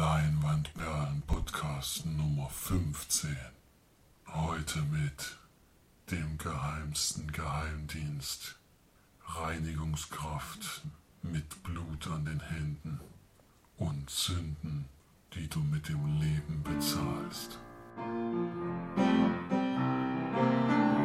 Leinwandperlen Podcast Nummer 15. Heute mit dem geheimsten Geheimdienst. Reinigungskraft mit Blut an den Händen und Sünden, die du mit dem Leben bezahlst. Hallo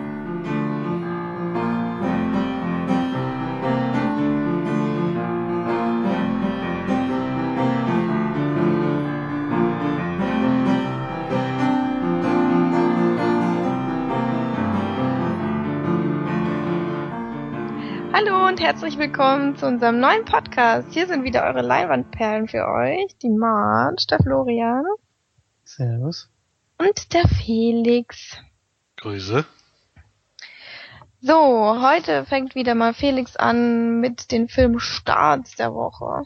und herzlich willkommen zu unserem neuen Podcast. Hier sind wieder eure Leinwandperlen für euch. Die Marge, der Florian Servus. und der Felix. Grüße. So, heute fängt wieder mal Felix an mit den Filmstarts der Woche.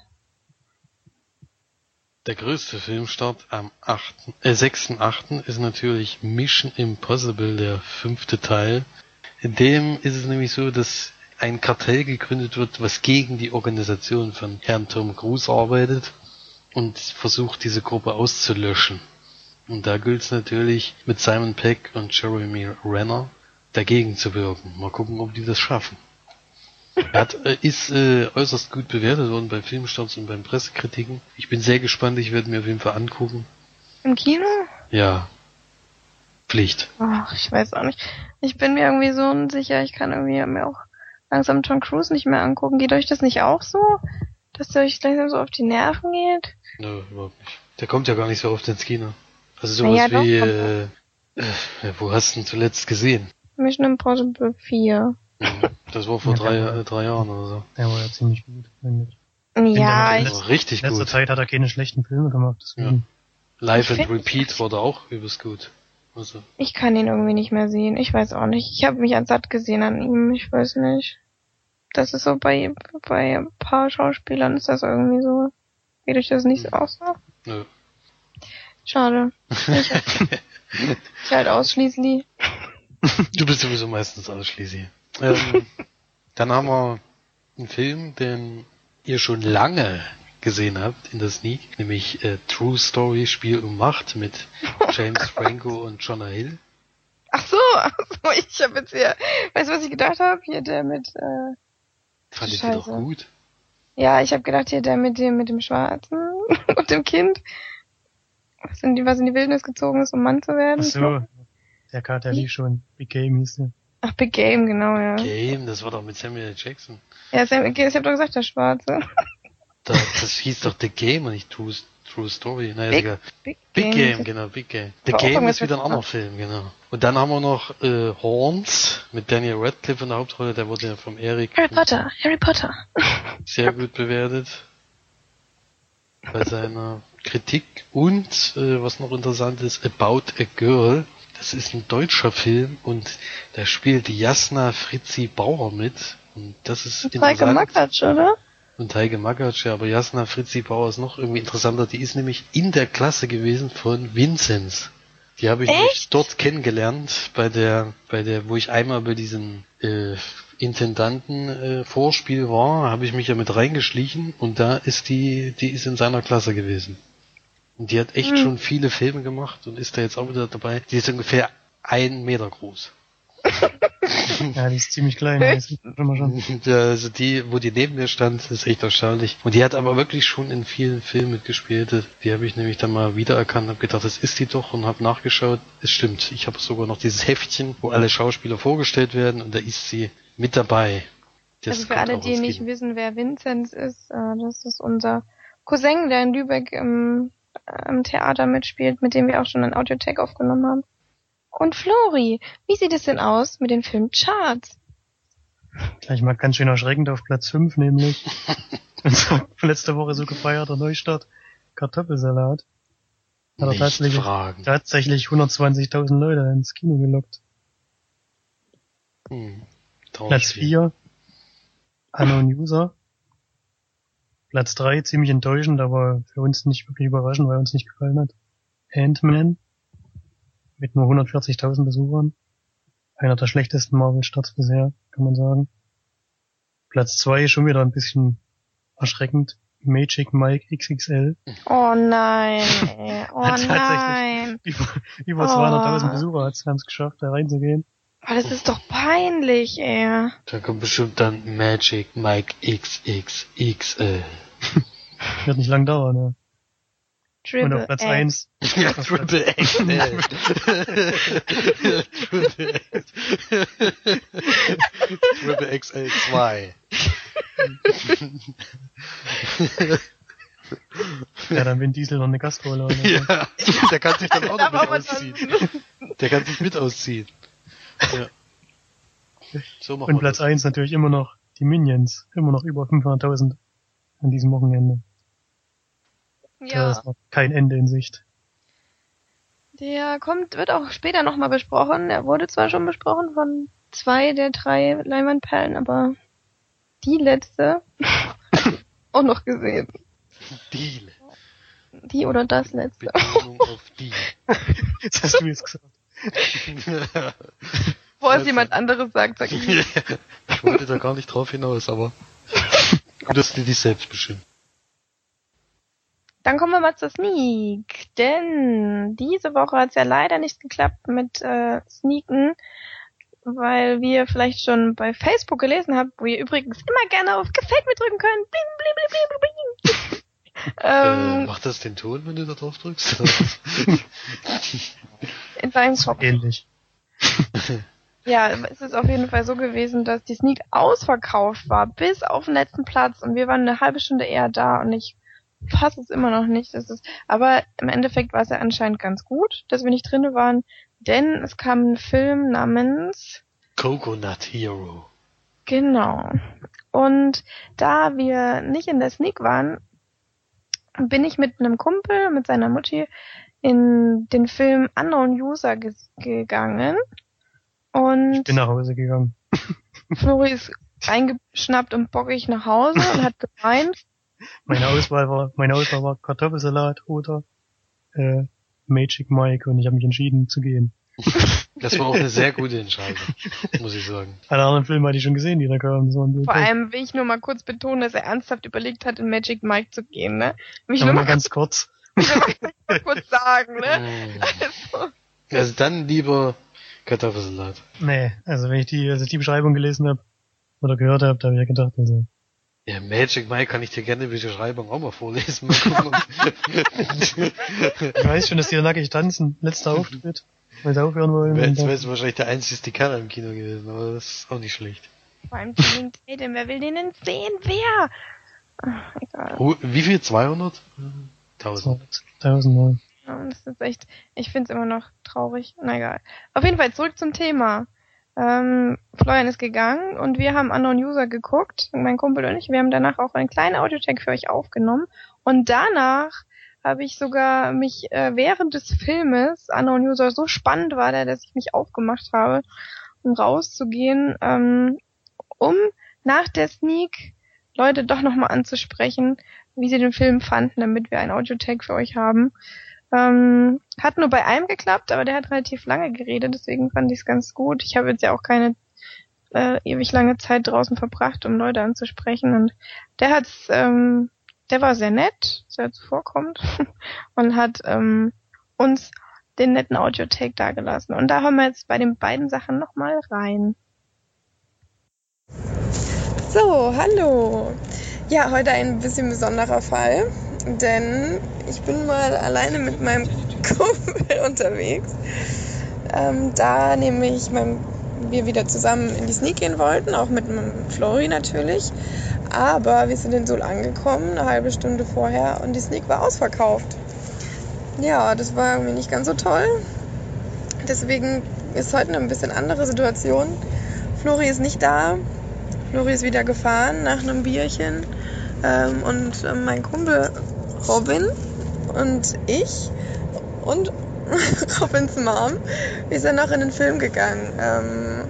Der größte Filmstart am 8., äh, 6.8. ist natürlich Mission Impossible, der fünfte Teil. In dem ist es nämlich so, dass ein Kartell gegründet wird, was gegen die Organisation von Herrn Tom Cruise arbeitet und versucht, diese Gruppe auszulöschen. Und da gilt es natürlich, mit Simon Peck und Jeremy Renner dagegen zu wirken. Mal gucken, ob die das schaffen. Er hat, äh, ist äh, äußerst gut bewertet worden bei Filmstarts und beim Pressekritiken. Ich bin sehr gespannt, ich werde mir auf jeden Fall angucken. Im Kino? Ja. Pflicht. Ach, ich weiß auch nicht. Ich bin mir irgendwie so unsicher. Ich kann irgendwie mir auch langsam Tom Cruise nicht mehr angucken. Geht euch das nicht auch so? Dass der euch langsam so auf die Nerven geht? Nö, überhaupt nicht. Der kommt ja gar nicht so oft ins Kino. Also sowas ja, wie, äh, äh, wo hast du ihn zuletzt gesehen? Mission Impossible 4. Mhm. Das war vor Ja, drei, man. äh, drei Jahren oder so. Der war ja ziemlich gut. finde ich. Ja, ich, war richtig In letzter gut. Zeit hat er keine schlechten Filme gemacht, deswegen. Live and Repeat war da auch übelst gut. Also, ich kann ihn irgendwie nicht mehr sehen. Ich weiß auch nicht. Ich habe mich an satt gesehen an ihm. Ich weiß nicht. Das ist so bei, bei ein paar Schauspielern ist das irgendwie so. Geht euch das nicht so auch so? nö. Schade. Ich, ich halt ausschließlich. Du bist sowieso meistens ausschließlich. Ähm, dann haben wir einen Film, den ihr schon lange gesehen habt in der Sneak, nämlich äh, True Story Spiel um Macht mit James Franco und Jonah Hill. Ach so, ach so, ich habe jetzt hier, weißt du, was ich gedacht habe? Hier der mit, äh, Fandet ihr doch gut. ja, ich habe gedacht hier der mit dem mit dem Schwarzen und dem Kind, was in die was in die Wildnis gezogen ist, um Mann zu werden. Ach so. Der Kat, der lief schon. Big Game hieß der. Ach, Big Game, genau, ja. Game, das war doch mit Samuel. Jackson. Ja, Sam, ich habe doch gesagt, der Schwarze. Da, das hieß doch The Game und nicht True, True Story. Naja, Big- egal. Big, Big Game, genau, Big Game. The auch Game ist wieder ein anderer Film, genau. Und dann haben wir noch äh, Horns mit Daniel Radcliffe in der Hauptrolle, der wurde ja vom Eric Harry Potter, Harry Potter. sehr gut bewertet bei seiner Kritik. Und äh, was noch interessant ist, About a Girl. Das ist ein deutscher Film und da spielt Jasna Fritzi Bauer mit. Und das ist Heike interessant. Makatsch, oder? Und Heike Makatsch, ja, aber Jasna Fritzi Bauer ist noch irgendwie interessanter. Die ist nämlich in der Klasse gewesen von Vinzenz. Die habe ich Echt? dort kennengelernt, bei der, bei der, wo ich einmal bei diesem äh, Intendanten äh, Vorspiel war, habe ich mich ja mit reingeschlichen und da ist die, die ist in seiner Klasse gewesen. Und die hat echt Hm. schon viele Filme gemacht und ist da jetzt auch wieder dabei. Die ist ungefähr ein Meter groß. Ja, die ist ziemlich klein. Ja, also die, wo die neben mir stand, ist echt erstaunlich. Und die hat aber wirklich schon in vielen Filmen mitgespielt. Die habe ich nämlich dann mal wiedererkannt, habe gedacht, das ist die doch und habe nachgeschaut. Es stimmt. Ich habe sogar noch dieses Heftchen, wo alle Schauspieler vorgestellt werden und da ist sie mit dabei. Das also für alle, die nicht Kino. wissen, wer Vinzenz ist, äh, das ist unser Cousin, der in Lübeck im, äh, im Theater mitspielt, mit dem wir auch schon ein Audiotech aufgenommen haben. Und Flori, wie sieht es denn aus mit den Filmcharts? Gleich mal ganz schön erschreckend auf Platz 5 nämlich. Letzte Woche so gefeierter Neustart. Kartoffelsalat. Hat er tatsächlich, fragen. tatsächlich 120.000 Leute ins Kino gelockt. Hm. Platz viel. 4. Unknown User. Platz 3, ziemlich enttäuschend, aber für uns nicht wirklich überraschend, weil uns nicht gefallen hat. Ant-Man. Mit nur 140.000 Besuchern. Einer der schlechtesten Marvel-Starts bisher, kann man sagen. Platz 2 schon wieder ein bisschen erschreckend. Magic Mike XXL. Oh nein, ey. Oh Hat tatsächlich- nein. Über, über Oh. 200.000 Besucher hat's haben's geschafft, da reinzugehen. Oh, das ist doch peinlich, ey. Da kommt bestimmt dann Magic Mike XXXL. Wird nicht lang dauern, ja. Und Triple auf Platz X. 1 Ja, Triple XL. Triple XL 2. ja, dann Vin Diesel noch eine Gastrolle. Oder so. Ja, der kann sich dann auch noch mit ausziehen. Der kann sich mit ausziehen. Ja. So machen Und Platz das. 1 natürlich immer noch die Minions. Immer noch über 500.000 an diesem Wochenende. Da Ja, ist noch kein Ende in Sicht. der kommt, wird auch später nochmal besprochen. Er wurde zwar schon besprochen von zwei der drei Leinwandperlen, aber die letzte auch noch gesehen. Deal. Die oder das letzte. Betonung auf die. Jetzt hast du jetzt gesagt. Bevor es jemand anderes sagt, sag ich. ich wollte da gar nicht drauf hinaus, aber gut, dass du dich selbst bestimmt. Dann kommen wir mal zur Sneak, denn diese Woche hat es ja leider nicht geklappt mit äh, Sneaken, weil wir vielleicht schon bei Facebook gelesen habt, wo ihr übrigens immer gerne auf Gefällt mir drücken könnt. Bling, bling, bling, bling, bling, bling. äh, ähm, macht das den Ton, wenn du da drauf drückst? in deinem Kopf. Ähnlich. Ja, es ist auf jeden Fall so gewesen, dass die Sneak ausverkauft war, bis auf den letzten Platz und wir waren eine halbe Stunde eher da und ich fasse es immer noch nicht. Das ist, aber im Endeffekt war es ja anscheinend ganz gut, dass wir nicht drinne waren, denn es kam ein Film namens Coconut Hero. Genau. Und da wir nicht in der Sneak waren, bin ich mit einem Kumpel, mit seiner Mutti, in den Film Unknown User ge gegangen. Ich Und bin nach Hause gegangen. Flori ist reingeschnappt und bockig nach Hause und hat geweint. Meine Auswahl war, meine Auswahl war Kartoffelsalat oder äh, Magic Mike und ich habe mich entschieden zu gehen. Das war auch eine sehr gute Entscheidung, muss ich sagen. Alle anderen Filme hatte ich schon gesehen, die da kamen. So Vor toll. allem will ich nur mal kurz betonen, dass er ernsthaft überlegt hat, in Magic Mike zu gehen, ne? Will ich Aber nur mal mal ganz kurz. kurz sagen, ne? Mm. Also, Also dann lieber Kartoffelsalat. Nee, also wenn ich die, als ich die Beschreibung gelesen habe oder gehört habe, da habe ich ja gedacht, also Ja, Magic Mike kann ich dir gerne die Beschreibung auch mal vorlesen. Mal ich weiß schon, dass die nackig tanzen. Letzter Auftritt, weil sie aufhören wollen. und Jetzt du wahrscheinlich der einzige Kerl im Kino gewesen, aber das ist auch nicht schlecht. vor allem Channing Tatum, wer will den denn sehen? Wer? Ach, egal. Oh, wie viel? 200? 1000. 1000 Mal. Ja, das ist echt, ich find's immer noch traurig. Na egal. Auf jeden Fall zurück zum Thema. Ähm, Florian ist gegangen und wir haben Unknown User geguckt, mein Kumpel und ich. Wir haben danach auch einen kleinen Audiocheck für euch aufgenommen. Und danach habe ich sogar mich äh, während des Filmes, Unknown User, so spannend war der, dass ich mich aufgemacht habe, um rauszugehen, ähm, um nach der Sneak Leute doch nochmal anzusprechen, wie sie den Film fanden, damit wir einen Audiotag für euch haben. Ähm, hat nur bei einem geklappt, aber der hat relativ lange geredet, deswegen fand ich es ganz gut. Ich habe jetzt ja auch keine äh, ewig lange Zeit draußen verbracht, um Leute anzusprechen und der hat's, ähm, der war sehr nett, sehr zuvorkommend und hat ähm, uns den netten Audiotake dagelassen. Und da haben wir jetzt bei den beiden Sachen nochmal rein. So, hallo. Ja, heute ein bisschen besonderer Fall, denn ich bin mal alleine mit meinem Kumpel unterwegs. Ähm, da nämlich mein, wir wieder zusammen in die Sneak gehen wollten, auch mit Flori natürlich. Aber wir sind in Seoul angekommen, eine halbe Stunde vorher, und die Sneak war ausverkauft. Ja, das war irgendwie nicht ganz so toll. Deswegen ist heute eine ein bisschen andere Situation. Flori ist nicht da, Flori ist wieder gefahren nach einem Bierchen ähm, und äh, mein Kumpel Robin und ich und Robins Mom, wir sind noch in den Film gegangen. Ähm,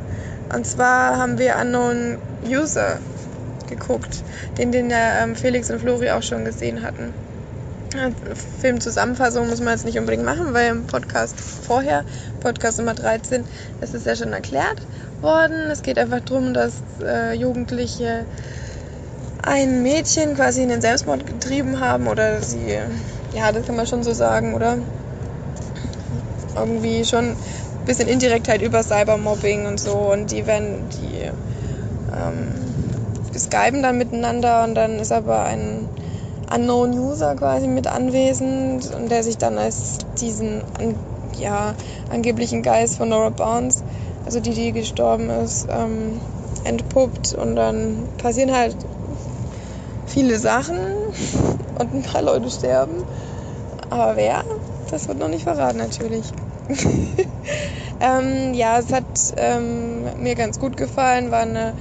und zwar haben wir Unknown User geguckt, den, den ja, ähm, Felix und Flori auch schon gesehen hatten. Filmzusammenfassung muss man jetzt nicht unbedingt machen, weil im Podcast vorher, Podcast Nummer 13, ist es ja schon erklärt worden. Es geht einfach darum, dass äh, Jugendliche ein Mädchen quasi in den Selbstmord getrieben haben oder sie, ja, das kann man schon so sagen, oder? Irgendwie schon ein bisschen indirekt halt über Cybermobbing und so und die werden, die ähm, skypen dann miteinander und dann ist aber ein Unknown User quasi mit anwesend und der sich dann als diesen ja, angeblichen Geist von Nora Barnes, also die, die gestorben ist, ähm, entpuppt und dann passieren halt viele Sachen und ein paar Leute sterben. Aber wer? Das wird noch nicht verraten natürlich. ähm, ja, es hat ähm, mir ganz gut gefallen, war eine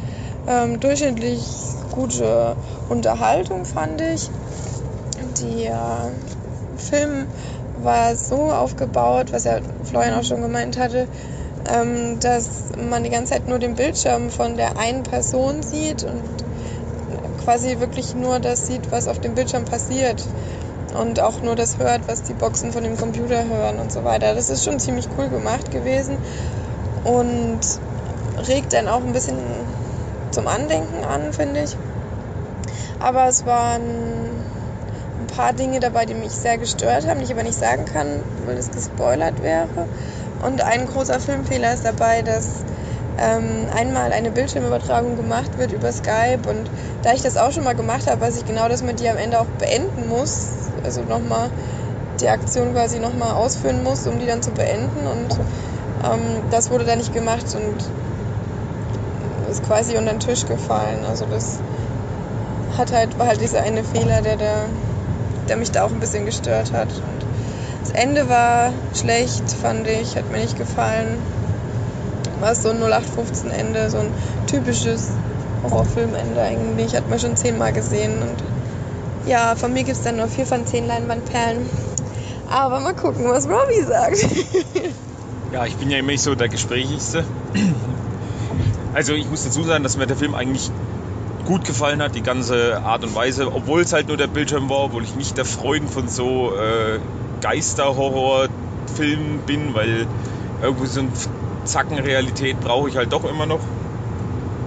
ähm, durchschnittlich gute Unterhaltung, fand ich. Der Film war so aufgebaut, was ja Florian auch schon gemeint hatte, ähm, dass man die ganze Zeit nur den Bildschirm von der einen Person sieht und quasi wirklich nur das sieht, was auf dem Bildschirm passiert und auch nur das hört, was die Boxen von dem Computer hören und so weiter. Das ist schon ziemlich cool gemacht gewesen und regt dann auch ein bisschen zum Andenken an, finde ich. Aber es waren ein paar Dinge dabei, die mich sehr gestört haben, die ich aber nicht sagen kann, weil es gespoilert wäre. Und ein großer Filmfehler ist dabei, dass ähm, einmal eine Bildschirmübertragung gemacht wird über Skype und da ich das auch schon mal gemacht habe, weiß ich genau, dass man die am Ende auch beenden muss, also nochmal die Aktion quasi nochmal ausführen muss, um die dann zu beenden und ähm, das wurde da nicht gemacht und ist quasi unter den Tisch gefallen. Also das hat halt, war halt dieser eine Fehler, der, der, der mich da auch ein bisschen gestört hat. Und das Ende war schlecht, fand ich, hat mir nicht gefallen. War so ein 0815 Ende, so ein typisches Horrorfilmende eigentlich. Hat man schon zehnmal gesehen. Und ja, von mir gibt es dann nur vier von zehn Leinwandperlen. Aber mal gucken, was Robbie sagt. ja, ich bin ja immer nicht so der Gesprächigste. Also ich muss dazu sagen, dass mir der Film eigentlich gut gefallen hat, die ganze Art und Weise, obwohl es halt nur der Bildschirm war, obwohl ich nicht der Freund von so äh, Geisterhorror-Filmen bin, weil irgendwie so ein Zacken Realität brauche ich halt doch immer noch.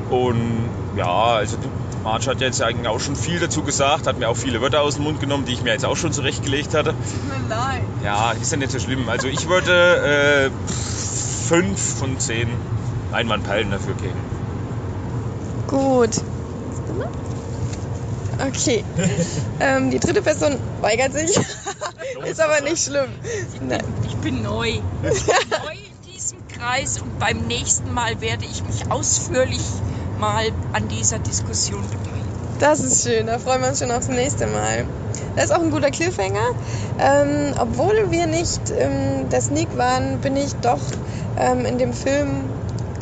Und ja, also Marge hat jetzt eigentlich auch schon viel dazu gesagt, hat mir auch viele Wörter aus dem Mund genommen, die ich mir jetzt auch schon zurechtgelegt hatte. Tut mir leid. Ja, ist ja nicht so schlimm. Also ich würde äh, fünf von zehn Einwandperlen dafür geben. Gut. Okay. ähm, die dritte Person weigert sich. ist aber nicht schlimm. Ich bin, ich bin neu. Ich bin neu in diesem Kreis und beim nächsten Mal werde ich mich ausführlich mal an dieser Diskussion beteiligen. Das ist schön, da freuen wir uns schon aufs nächste Mal. Das ist auch ein guter Cliffhanger. Ähm, obwohl wir nicht ähm, der Sneak waren, bin ich doch ähm, in dem Film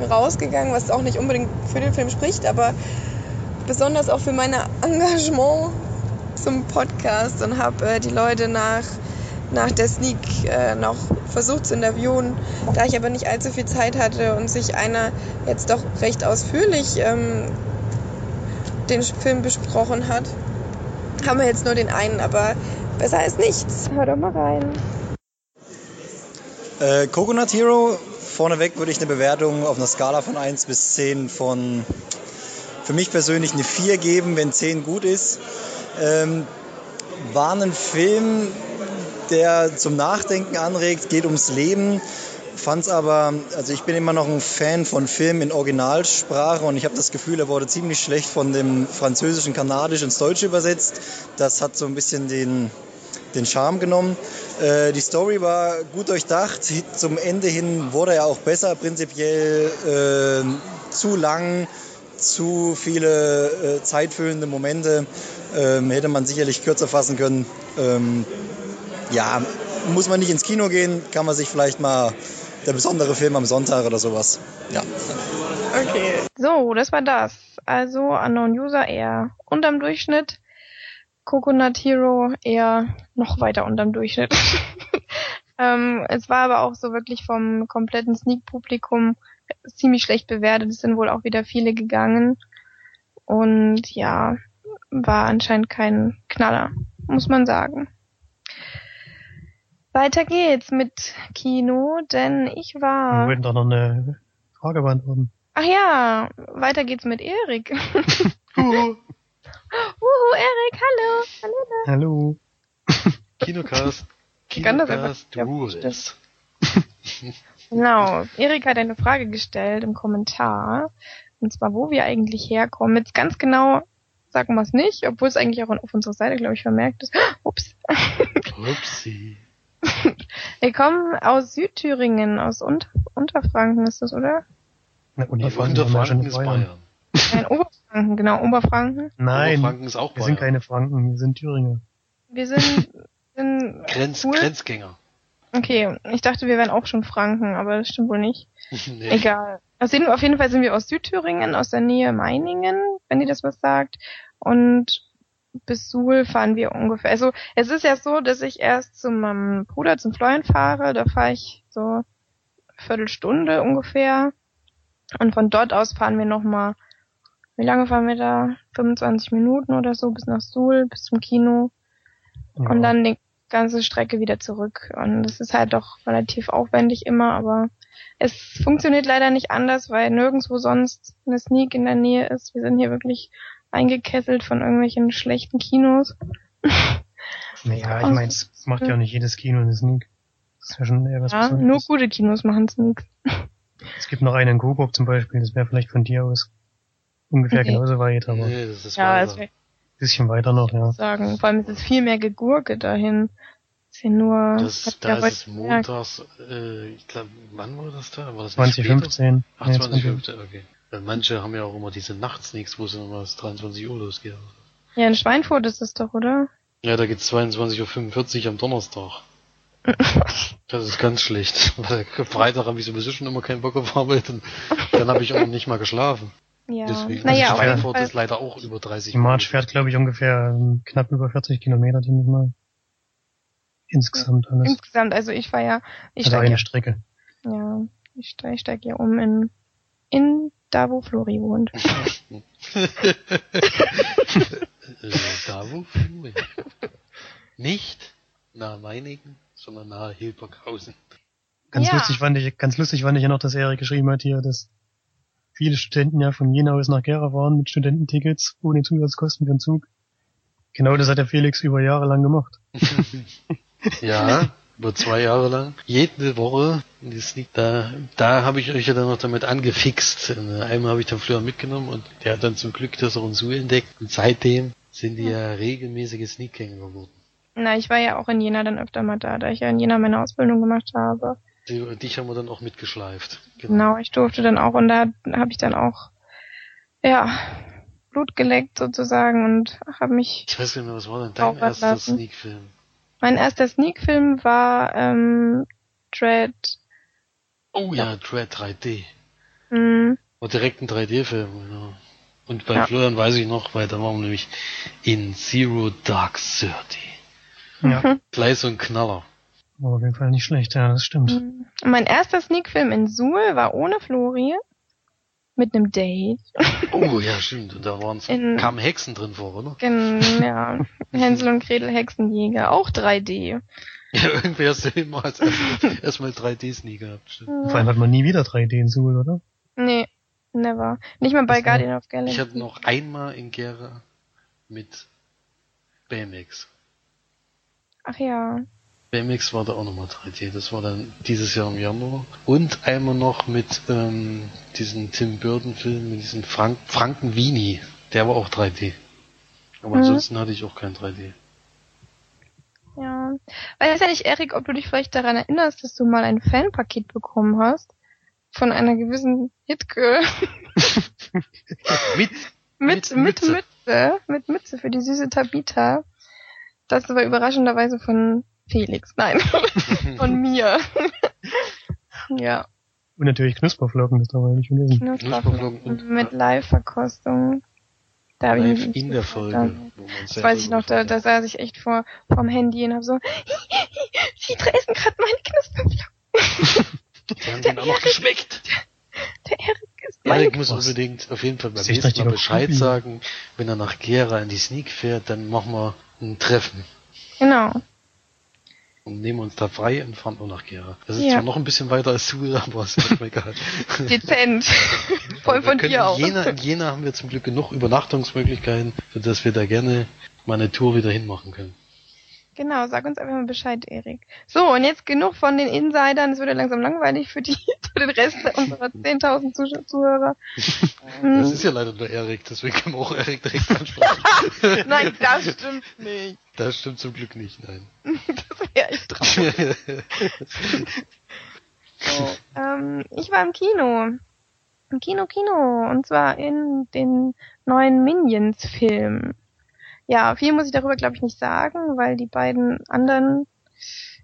rausgegangen, was auch nicht unbedingt für den Film spricht, aber besonders auch für mein Engagement zum Podcast und habe äh, die Leute nach, nach der Sneak äh, noch versucht zu interviewen. Da ich aber nicht allzu viel Zeit hatte und sich einer jetzt doch recht ausführlich ähm, den Film besprochen hat, haben wir jetzt nur den einen, aber besser als nichts. Hör doch mal rein. Äh, Coconut Hero, vorneweg würde ich eine Bewertung auf einer Skala von 1 bis 10 von für mich persönlich eine 4 geben, wenn 10 gut ist. Ähm, war ein Film, der zum Nachdenken anregt, geht ums Leben. Fand's aber, also ich bin immer noch ein Fan von Filmen in Originalsprache und ich habe das Gefühl, er wurde ziemlich schlecht von dem französischen Kanadisch ins Deutsche übersetzt. Das hat so ein bisschen den, den Charme genommen. Äh, die Story war gut durchdacht. Zum Ende hin wurde er auch besser, prinzipiell äh, zu lang, zu viele äh, zeitfüllende Momente. Ähm, hätte man sicherlich kürzer fassen können. Ähm, ja, muss man nicht ins Kino gehen, kann man sich vielleicht mal der besondere Film am Sonntag oder sowas. Ja. Okay. So, das war das. Also Unknown User eher unterm Durchschnitt. Coconut Hero eher noch weiter unterm Durchschnitt. ähm, es war aber auch so wirklich vom kompletten Sneak-Publikum ziemlich schlecht bewertet. Es sind wohl auch wieder viele gegangen. Und ja, war anscheinend kein Knaller, muss man sagen. Weiter geht's mit Kino, denn ich war. Wir wollten doch noch eine Frage beantworten. Ach ja, weiter geht's mit Erik. Erik, hallo. Hallo. Hallo. Kinocast. Kinocast Rules. Genau. Erik hat eine Frage gestellt im Kommentar. Und zwar, wo wir eigentlich herkommen. Jetzt ganz genau sagen wir es nicht, obwohl es eigentlich auch auf unserer Seite, glaube ich, vermerkt ist. Ups. Upsi. Wir kommen aus Südthüringen, aus Unter Unterfranken ist das, oder? Na, Also Franken haben ja schon Unterfranken ist Bayern. Bayern. Nein, Oberfranken, genau, Oberfranken. Nein, Oberfranken ist auch wir sind Bayern. keine Franken, wir sind Thüringer. Wir sind, sind Grenz, cool. Grenzgänger. Okay, ich dachte, wir wären auch schon Franken, aber das stimmt wohl nicht. nee. Egal. Auf jeden, auf jeden Fall sind wir aus Südthüringen, aus der Nähe Meiningen, wenn ihr das was sagt. Und bis Suhl fahren wir ungefähr. Also es ist ja so, dass ich erst zu meinem Bruder zum Florian fahre. Da fahre ich so eine Viertelstunde ungefähr. Und von dort aus fahren wir nochmal, wie lange fahren wir da? 25 Minuten oder so bis nach Suhl, bis zum Kino. Ja. Und dann die ganze Strecke wieder zurück. Und das ist halt doch relativ aufwendig immer, aber es funktioniert leider nicht anders, weil nirgendwo sonst eine Sneak in der Nähe ist. Wir sind hier wirklich eingekesselt von irgendwelchen schlechten Kinos. Naja, ich meine, es macht ja auch nicht jedes Kino eine Sneak. Das ist ja schon eher was Ja, Besonderes. nur gute Kinos machen Sneaks. Es gibt noch einen in Coburg zum Beispiel, das wäre vielleicht von dir aus ungefähr Okay. genauso weit, aber ein Nee, das ist Ja, weiter. will ich bisschen weiter noch, ja. sagen. Vor allem ist es viel mehr Gegurke dahin. Ist ja nur, Das, da ja ist es montags, äh, ich glaube, wann war das da? War das nicht später? 2015. Ach, Nee, 2015, okay. Manche haben ja auch immer diese Nachtsneaks, wo es immer bis 23 Uhr losgeht. Ja, in Schweinfurt ist es doch, oder? Ja, da geht's 22.45 Uhr am Donnerstag. Das ist ganz schlecht. Weil Freitag habe ich sowieso schon immer keinen Bock auf Arbeit und dann habe ich auch nicht mal geschlafen. Ja. Deswegen. naja, also Schweinfurt ist leider auch über 30 Die March fährt, glaube ich, ungefähr ähm, knapp über 40 Kilometer, denke ich mal. Insgesamt alles. Insgesamt, also ich war ja, ich Also steige eine Strecke. Ja, ich steige ich steig ja um in, in da, wo Flori wohnt. Da wo Flori? Nicht nahe Meiningen, sondern nahe Hilberghausen. Ganz Ja. lustig fand ich, ganz lustig fand ich ja noch, dass Erik geschrieben hat hier, dass viele Studenten ja von Jena aus nach Gera fahren mit Studententickets ohne Zusatzkosten für den Zug. Genau das hat der Felix über Jahre lang gemacht. Ja, über zwei Jahre lang. Jede Woche die Sneak, da, da habe ich euch ja dann noch damit angefixt. Und Einmal habe ich dann Fleur mitgenommen und der hat dann zum Glück das auch in Su entdeckt. Und seitdem sind die ja regelmäßige Sneakgänger geworden. Na, ich war ja auch in Jena dann öfter mal da, da ich ja in Jena meine Ausbildung gemacht habe. Dich haben wir dann auch mitgeschleift. Genau, ich durfte dann auch und da habe ich dann auch, ja, Blut geleckt sozusagen und habe mich, Ich weiß nicht mehr, was war denn dein erster. Sneak-Film? Mein erster Sneak-Film war, ähm, Dread, Oh ja, Dread 3D. mh, War direkt ein 3D-Film, genau. Und bei Ja. Florian weiß ich noch, weil da waren wir nämlich in Zero Dark Thirty. Ja, Gleich so ein Knaller. war auf jeden Fall nicht schlecht, ja, das stimmt. Und mein erster Sneak-Film in Suhl war ohne Flori, mit einem Date. Oh ja, stimmt. Und da waren's, In- kamen Hexen drin vor, oder? Gen, ja, Hänsel und Gretel Hexenjäger, auch 3D. Ja, irgendwie hast du immer als erstmal 3D-Sneak gehabt. Stimmt. Vor allem hat man nie wieder 3D in Suhl, oder? Nee, never. Nicht mal bei Das war- Guardian of Galaxy. Ich hatte noch einmal in Gera mit BMX. Ach ja. BMX war da auch nochmal 3D. Das war dann dieses Jahr im Januar. Und einmal noch mit ähm, diesem Tim Burton-Film, mit diesem Frank Frankenweenie. Der war auch 3D. Aber Mhm. ansonsten hatte ich auch kein 3D. Ja. Weiß ja nicht, Erik, ob du dich vielleicht daran erinnerst, dass du mal ein Fanpaket bekommen hast von einer gewissen Hitgirl Mit mit, Mit mit. Mütze, mit Mütze für die süße Tabita. Das war überraschenderweise von Felix, nein, von mir. ja, Und natürlich Knusperflocken, das darf man nicht vergessen. Knusperflocken und mit Live-Verkostung. Da habe ich live mich in der. Folge. wo man Das weiß ich noch, da, da saß ich echt vor vom Handy und hab so, sie essen gerade meine Knusperflocken. Die haben den auch noch geschmeckt. Der Erik ist meine Erik muss unbedingt auf jeden Fall beim nächsten Mal Bescheid sagen. Wenn er nach Gera in die Sneak fährt, dann machen wir ein Treffen. Genau. Und nehmen uns da frei und fahren auch nach Gera. Das ist Ja. zwar noch ein bisschen weiter als du, aber ist mir egal. Dezent. Voll von dir auch. In Jena, in Jena haben wir zum Glück genug Übernachtungsmöglichkeiten, sodass wir da gerne mal eine Tour wieder hinmachen können. Genau, sag uns einfach mal Bescheid, Erik. So, und jetzt genug von den Insidern. Es wird ja langsam langweilig für die, für den Rest unserer 10.000 Zuh- Zuhörer. Das ist ja leider nur Erik, deswegen können wir auch Erik direkt ansprechen. Nein, das stimmt nicht. Das stimmt zum Glück nicht, nein. Das wäre echt traurig. Ähm, ich war im Kino. Im Kino, Kino. Und zwar in den neuen Minions-Film. Ja, viel muss ich darüber, glaube ich, nicht sagen, weil die beiden anderen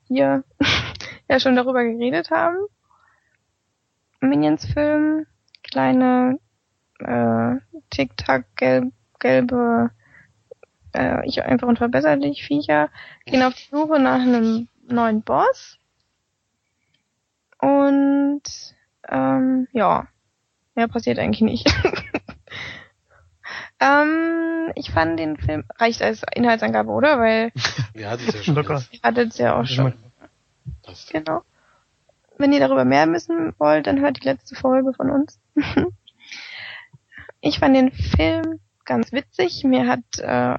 hier ja schon darüber geredet haben. Minions-Film, kleine äh, Tic-Tac, gelb, gelbe, äh, ich einfach unverbesserlich Viecher, gehen auf die Suche nach einem neuen Boss. Und ähm, ja, mehr passiert eigentlich nicht. ähm, ich fand den Film reicht als Inhaltsangabe, oder? Weil Wir hatten es ja schon. Ihr hattet es ja auch schon. Passt. Genau. Wenn ihr darüber mehr wissen wollt, dann hört die letzte Folge von uns. ich fand den Film ganz witzig. Mir hat äh,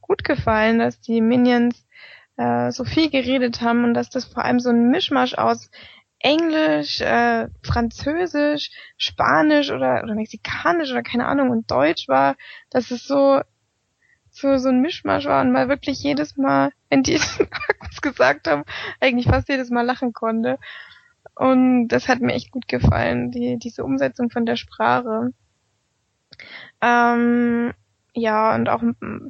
gut gefallen, dass die Minions äh, so viel geredet haben und dass das vor allem so ein Mischmasch aus Englisch, äh, Französisch, Spanisch oder, oder Mexikanisch oder keine Ahnung und Deutsch war, dass es so so so ein Mischmasch war und mal wirklich jedes Mal, wenn die was gesagt haben, eigentlich fast jedes Mal lachen konnte. Und das hat mir echt gut gefallen, die, diese Umsetzung von der Sprache. Ähm, ja, und auch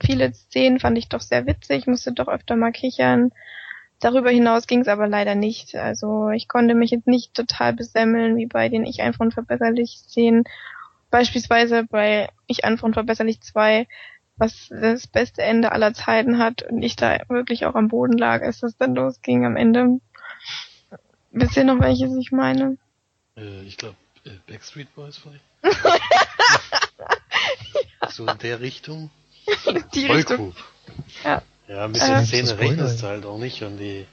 viele Szenen fand ich doch sehr witzig, musste doch öfter mal kichern. Darüber hinaus ging es aber leider nicht. Also ich konnte mich jetzt nicht total besemmeln, wie bei den Ich einfach unverbesserlich Szenen. Beispielsweise bei Ich einfach unverbesserlich 2, was das beste Ende aller Zeiten hat und ich da wirklich auch am Boden lag, als das dann losging am Ende. Wisst ihr noch, welches ich meine? Äh, ich glaube, äh, Backstreet Boys vielleicht. So in der Richtung. Die Voll Richtung. cool. Ja. Ja, ein bisschen Äh, Szene rechnest du halt auch nicht und die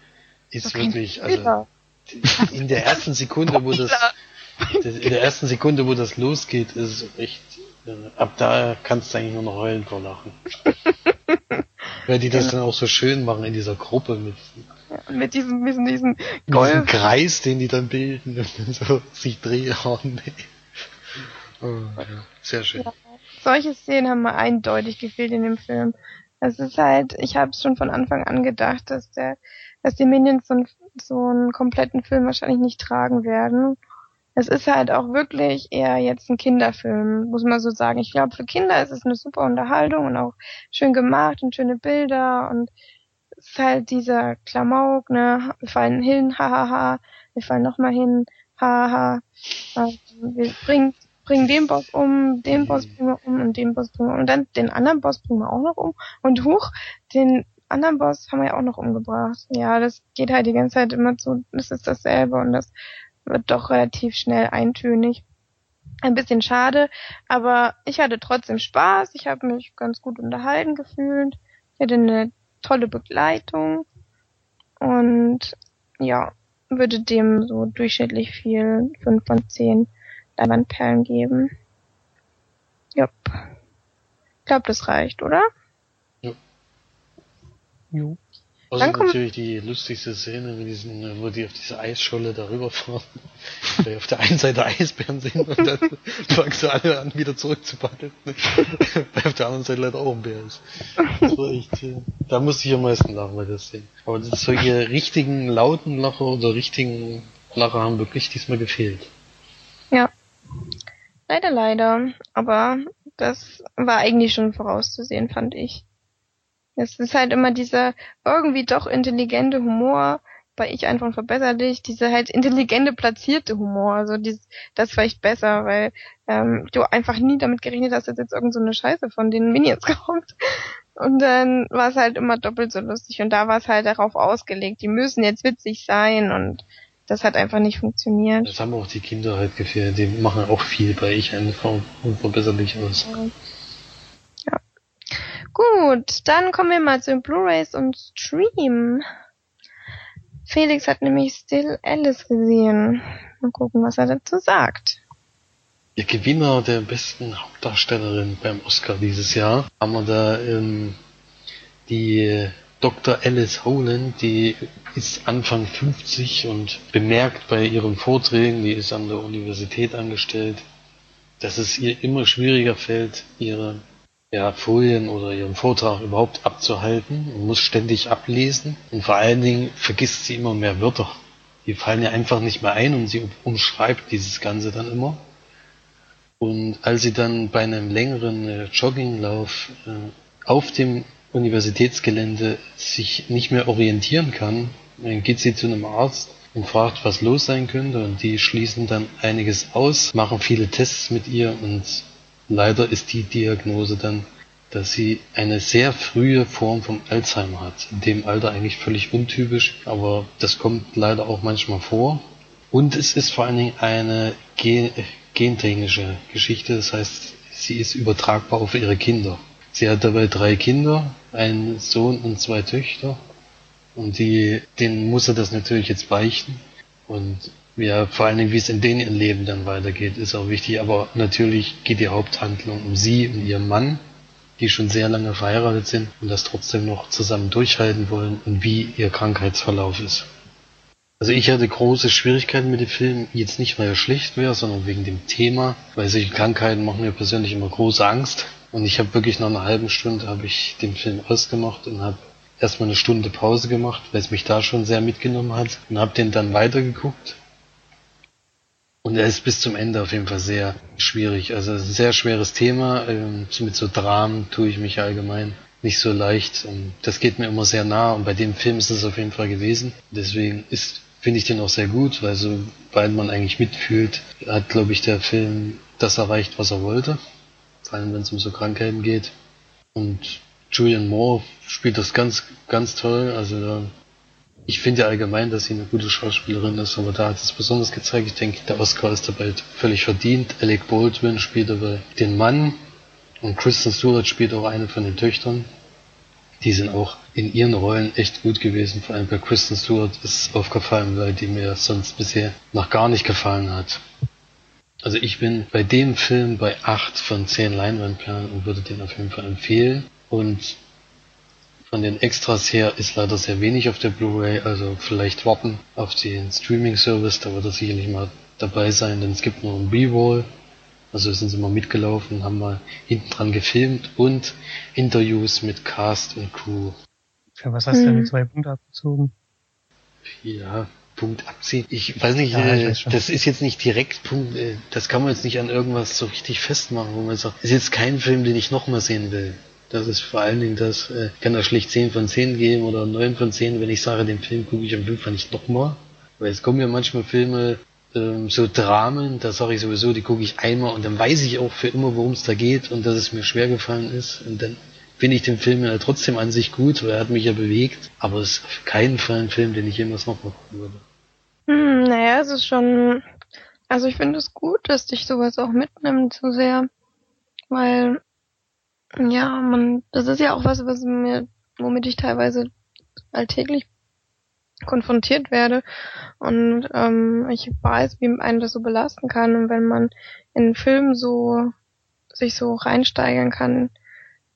ist kein wirklich, also die- in der ersten Sekunde, wo das, das in der ersten Sekunde, wo das losgeht, ist es echt, äh, ab da kannst du eigentlich nur noch heulen vor Lachen. Weil die das dann auch so schön machen in dieser Gruppe mit Und mit diesem, mit diesem diesem Golf. Kreis, den die dann bilden und dann so sich drehen. Oh, nee. oh, ja. Sehr schön. Solche Szenen haben mir eindeutig gefehlt in dem Film. Es ist halt, ich habe es schon von Anfang an gedacht, dass der, dass die Minions so, so einen kompletten Film wahrscheinlich nicht tragen werden. Es ist halt auch wirklich eher jetzt ein Kinderfilm, muss man so sagen. Ich glaube, für Kinder ist es eine super Unterhaltung und auch schön gemacht und schöne Bilder und es ist halt dieser Klamauk, ne, wir fallen hin, hahaha, wir fallen nochmal hin, hahaha, ähm, wir bringen, bringen den Boss um, den Boss bringen wir um und den Boss bringen wir um und dann den anderen Boss bringen wir auch noch um und huch, den anderen Boss haben wir ja auch noch umgebracht. Ja, das geht halt die ganze Zeit immer so, das ist dasselbe und das wird doch relativ schnell eintönig. Ein bisschen schade, aber ich hatte trotzdem Spaß. Ich habe mich ganz gut unterhalten gefühlt. Ich hatte eine tolle Begleitung und ja, würde dem so durchschnittlich viel 5 von 10 Leinwandperlen geben. Jupp. Ich glaube, das reicht, oder? Jo. Außer Dann kommt- natürlich die lustigste Szene, mit diesen, wo die auf diese Eisscholle darüber fahren. Weil auf der einen Seite Eisbären sind und dann fangen sie alle an, wieder zurückzupaddeln. Weil auf der anderen Seite leider auch ein Bär ist. Das war echt, äh, da musste ich am meisten lachen bei der Szene. Aber das, solche richtigen lauten Lacher oder richtigen Lacher haben wirklich diesmal gefehlt. Leider, leider. Aber das war eigentlich schon vorauszusehen, fand ich. Es ist halt immer dieser irgendwie doch intelligente Humor, bei ich einfach verbesserlich, dieser halt intelligente platzierte Humor. Also dieses, das echt besser, weil ähm, du einfach nie damit gerechnet hast, dass jetzt irgend so eine Scheiße von den Minions kommt. Und dann war es halt immer doppelt so lustig. Und da war es halt darauf ausgelegt, die müssen jetzt witzig sein und das hat einfach nicht funktioniert. Das haben auch die Kinder halt gefehlt. Die machen auch viel bei ich einfach unverbesserlich aus. Gut, dann kommen wir mal zu den Blu-rays und Stream. Felix hat nämlich Still Alice gesehen. Mal gucken, was er dazu sagt. Der Gewinner der besten Hauptdarstellerin beim Oscar dieses Jahr haben wir da ähm, die Dr. Alice Holand, die ist Anfang 50 und bemerkt bei ihren Vorträgen, die ist an der Universität angestellt, dass es ihr immer schwieriger fällt, ihre ja, Folien oder ihren Vortrag überhaupt abzuhalten und muss ständig ablesen und vor allen Dingen vergisst sie immer mehr Wörter. Die fallen ja einfach nicht mehr ein und sie umschreibt dieses Ganze dann immer. Und als sie dann bei einem längeren äh, Jogginglauf äh, auf dem Universitätsgelände sich nicht mehr orientieren kann, dann geht sie zu einem Arzt und fragt, was los sein könnte und die schließen dann einiges aus, machen viele Tests mit ihr und leider ist die Diagnose dann, dass sie eine sehr frühe Form vom Alzheimer hat. In dem Alter eigentlich völlig untypisch, aber das kommt leider auch manchmal vor. Und es ist vor allen Dingen eine Gen gentechnische Geschichte, das heißt, sie ist übertragbar auf ihre Kinder. Sie hat dabei drei Kinder, einen Sohn und zwei Töchter. Und die, denen muss er das natürlich jetzt beichten. Und ja, vor allen Dingen, wie es in denen ihrem Leben dann weitergeht, ist auch wichtig. Aber natürlich geht die Haupthandlung um sie und ihren Mann, die schon sehr lange verheiratet sind und das trotzdem noch zusammen durchhalten wollen und wie ihr Krankheitsverlauf ist. Also ich hatte große Schwierigkeiten mit dem Film, jetzt nicht weil er schlecht wäre, sondern wegen dem Thema, weil solche Krankheiten machen mir persönlich immer große Angst. Und ich habe wirklich nach einer halben Stunde habe ich den Film ausgemacht und habe erstmal eine Stunde Pause gemacht, weil es mich da schon sehr mitgenommen hat und habe den dann weitergeguckt. Und er ist bis zum Ende auf jeden Fall sehr schwierig. Also ein sehr schweres Thema. Ähm, mit so Dramen tue ich mich allgemein nicht so leicht. Und das geht mir immer sehr nah und bei dem Film ist es auf jeden Fall gewesen. Deswegen ist finde ich den auch sehr gut, weil so, weil man eigentlich mitfühlt, hat, glaube ich, der Film das erreicht, was er wollte. Vor allem, wenn es um so Krankheiten geht. Und Julian Moore spielt das ganz, ganz toll. Also ich finde ja allgemein, dass sie eine gute Schauspielerin ist, aber da hat es besonders gezeigt. Ich denke, der Oscar ist dabei völlig verdient. Alec Baldwin spielt dabei den Mann und Kristen Stewart spielt auch eine von den Töchtern die sind auch in ihren Rollen echt gut gewesen. Vor allem bei Kristen Stewart ist aufgefallen, weil die mir sonst bisher noch gar nicht gefallen hat. Also ich bin bei dem Film bei 8 von 10 Leinwandperlen und würde den auf jeden Fall empfehlen. Und von den Extras her ist leider sehr wenig auf der Blu-ray, also vielleicht warten auf den Streaming-Service, da wird er sicherlich mal dabei sein, denn es gibt nur ein B-Roll also sind sie mal mitgelaufen, haben mal hinten dran gefilmt und Interviews mit Cast und Crew. Für was hast du denn die zwei Punkte abgezogen? Ja, Punkt abziehen. Ich weiß nicht, Ja, äh, ich weiß das ist jetzt nicht direkt Punkt, äh, das kann man jetzt nicht an irgendwas so richtig festmachen, wo man sagt, ist jetzt kein Film, den ich nochmal sehen will. Das ist vor allen Dingen das, äh, kann da schlicht 10 von 10 geben oder 9 von 10, wenn ich sage, den Film gucke ich am Film nicht nochmal. Weil es kommen ja manchmal Filme, ähm, so Dramen, da sage ich sowieso, die gucke ich einmal und dann weiß ich auch für immer, worum es da geht und dass es mir schwer gefallen ist. Und dann finde ich den Film ja trotzdem an sich gut, weil er hat mich ja bewegt. Aber es ist auf keinen Fall ein Film, den ich jemals nochmal gucken würde. Hm, naja, es ist schon, also ich finde es gut, dass dich sowas auch mitnimmt so sehr, weil, ja, man, das ist ja auch was, was mir, womit ich teilweise alltäglich konfrontiert werde. Und ähm, ich weiß, wie einen das so belasten kann. Und wenn man in einen Film so sich so reinsteigern kann,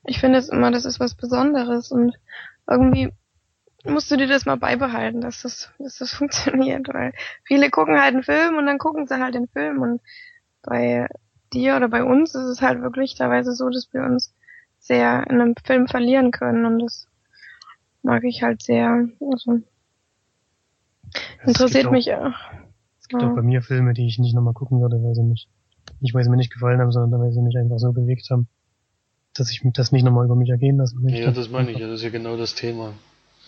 ich finde es immer, das ist was Besonderes. Und irgendwie musst du dir das mal beibehalten, dass das, dass das funktioniert, weil viele gucken halt einen Film und dann gucken sie halt den Film. Und bei dir oder bei uns ist es halt wirklich teilweise so, dass wir uns sehr in einem Film verlieren können und das mag ich halt sehr. Also, Es interessiert auch- mich auch. Es gibt auch bei mir Filme, die ich nicht nochmal gucken würde, weil sie mich, nicht weil sie mir nicht gefallen haben, sondern weil sie mich einfach so bewegt haben, dass ich das nicht nochmal über mich ergehen lassen möchte. Ja, das meine ich, ja, das ist ja genau das Thema.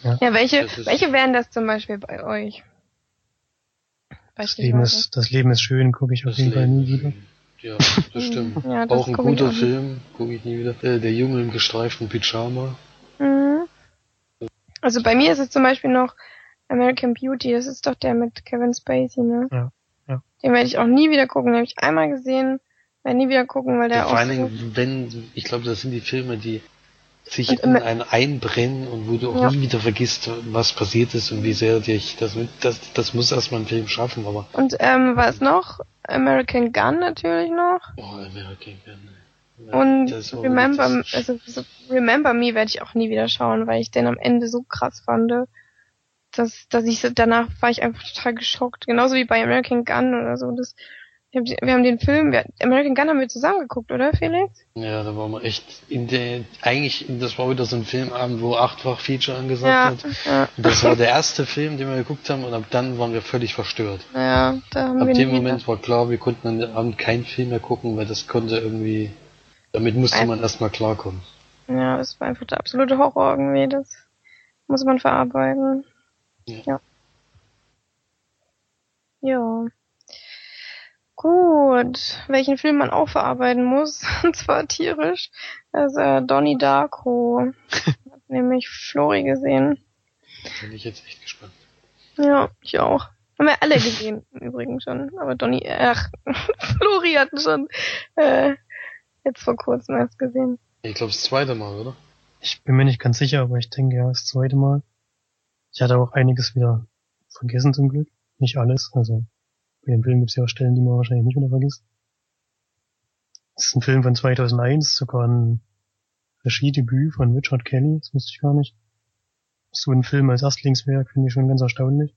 Ja, welche, Das ist- welche wären das zum Beispiel bei euch? Das Leben ist, das Leben ist schön, gucke ich auf Das jeden Fall nie wieder. Leben. Ja, das stimmt. Ja, das auch ein guter. Film, gucke ich nie wieder. Äh, der Junge im gestreiften Pyjama. Mhm. Also bei mir ist es zum Beispiel noch American Beauty, das ist doch der mit Kevin Spacey, ne? Ja, ja. Den werde ich auch nie wieder gucken, den habe ich einmal gesehen, werde nie wieder gucken, weil der Ja, auch vor allen so, Dingen, wenn, ich glaube, das sind die Filme, die sich Und in einen einbrennen und wo du auch Ja. nie wieder vergisst, was passiert ist und wie sehr dich das mit, das, das muss erstmal ein Film schaffen, aber Und ähm, was noch? American Gun natürlich noch. oh, American Gun. Ja, Und Remember, also so Remember Me werde ich auch nie wieder schauen, weil ich den am Ende so krass fand, dass, dass ich so- danach war ich einfach total geschockt. Genauso wie bei American Gun oder so. Das, wir haben, wir haben den Film, wir, American Gun haben wir zusammen geguckt, oder Felix? Ja, da waren wir echt in der, eigentlich, das war wieder so ein Filmabend, wo achtfach Feature angesagt Ja, hat. ja, das war der erste Film, den wir geguckt haben und ab dann waren wir völlig verstört. ja, da haben Ab wir dem Moment war klar, wir konnten an dem Abend keinen Film mehr gucken, weil das konnte irgendwie, damit musste Ein- man erstmal klarkommen. wieder. Ja, das war einfach der absolute Horror irgendwie, das muss man verarbeiten. Ja. Ja. Ja. Gut, welchen Film man auch verarbeiten muss, und zwar tierisch, ist äh, Donnie Darko. Hat nämlich Flori gesehen. Bin ich jetzt echt gespannt. Ja, ich auch. Haben wir alle gesehen, im Übrigen schon. Aber Donnie, ach, Flori hatten schon äh, jetzt vor kurzem erst gesehen. Ich glaube, das zweite Mal, oder? Ich bin mir nicht ganz sicher, aber ich denke ja das zweite Mal. Ich hatte auch einiges wieder vergessen zum Glück. Nicht alles, also bei dem Film gibt es ja auch Stellen, die man wahrscheinlich nicht wieder vergisst. Das ist ein Film von 2001, sogar ein Regiedebüt von Richard Kelly, das wusste ich gar nicht. So ein Film als Erstlingswerk finde ich schon ganz erstaunlich.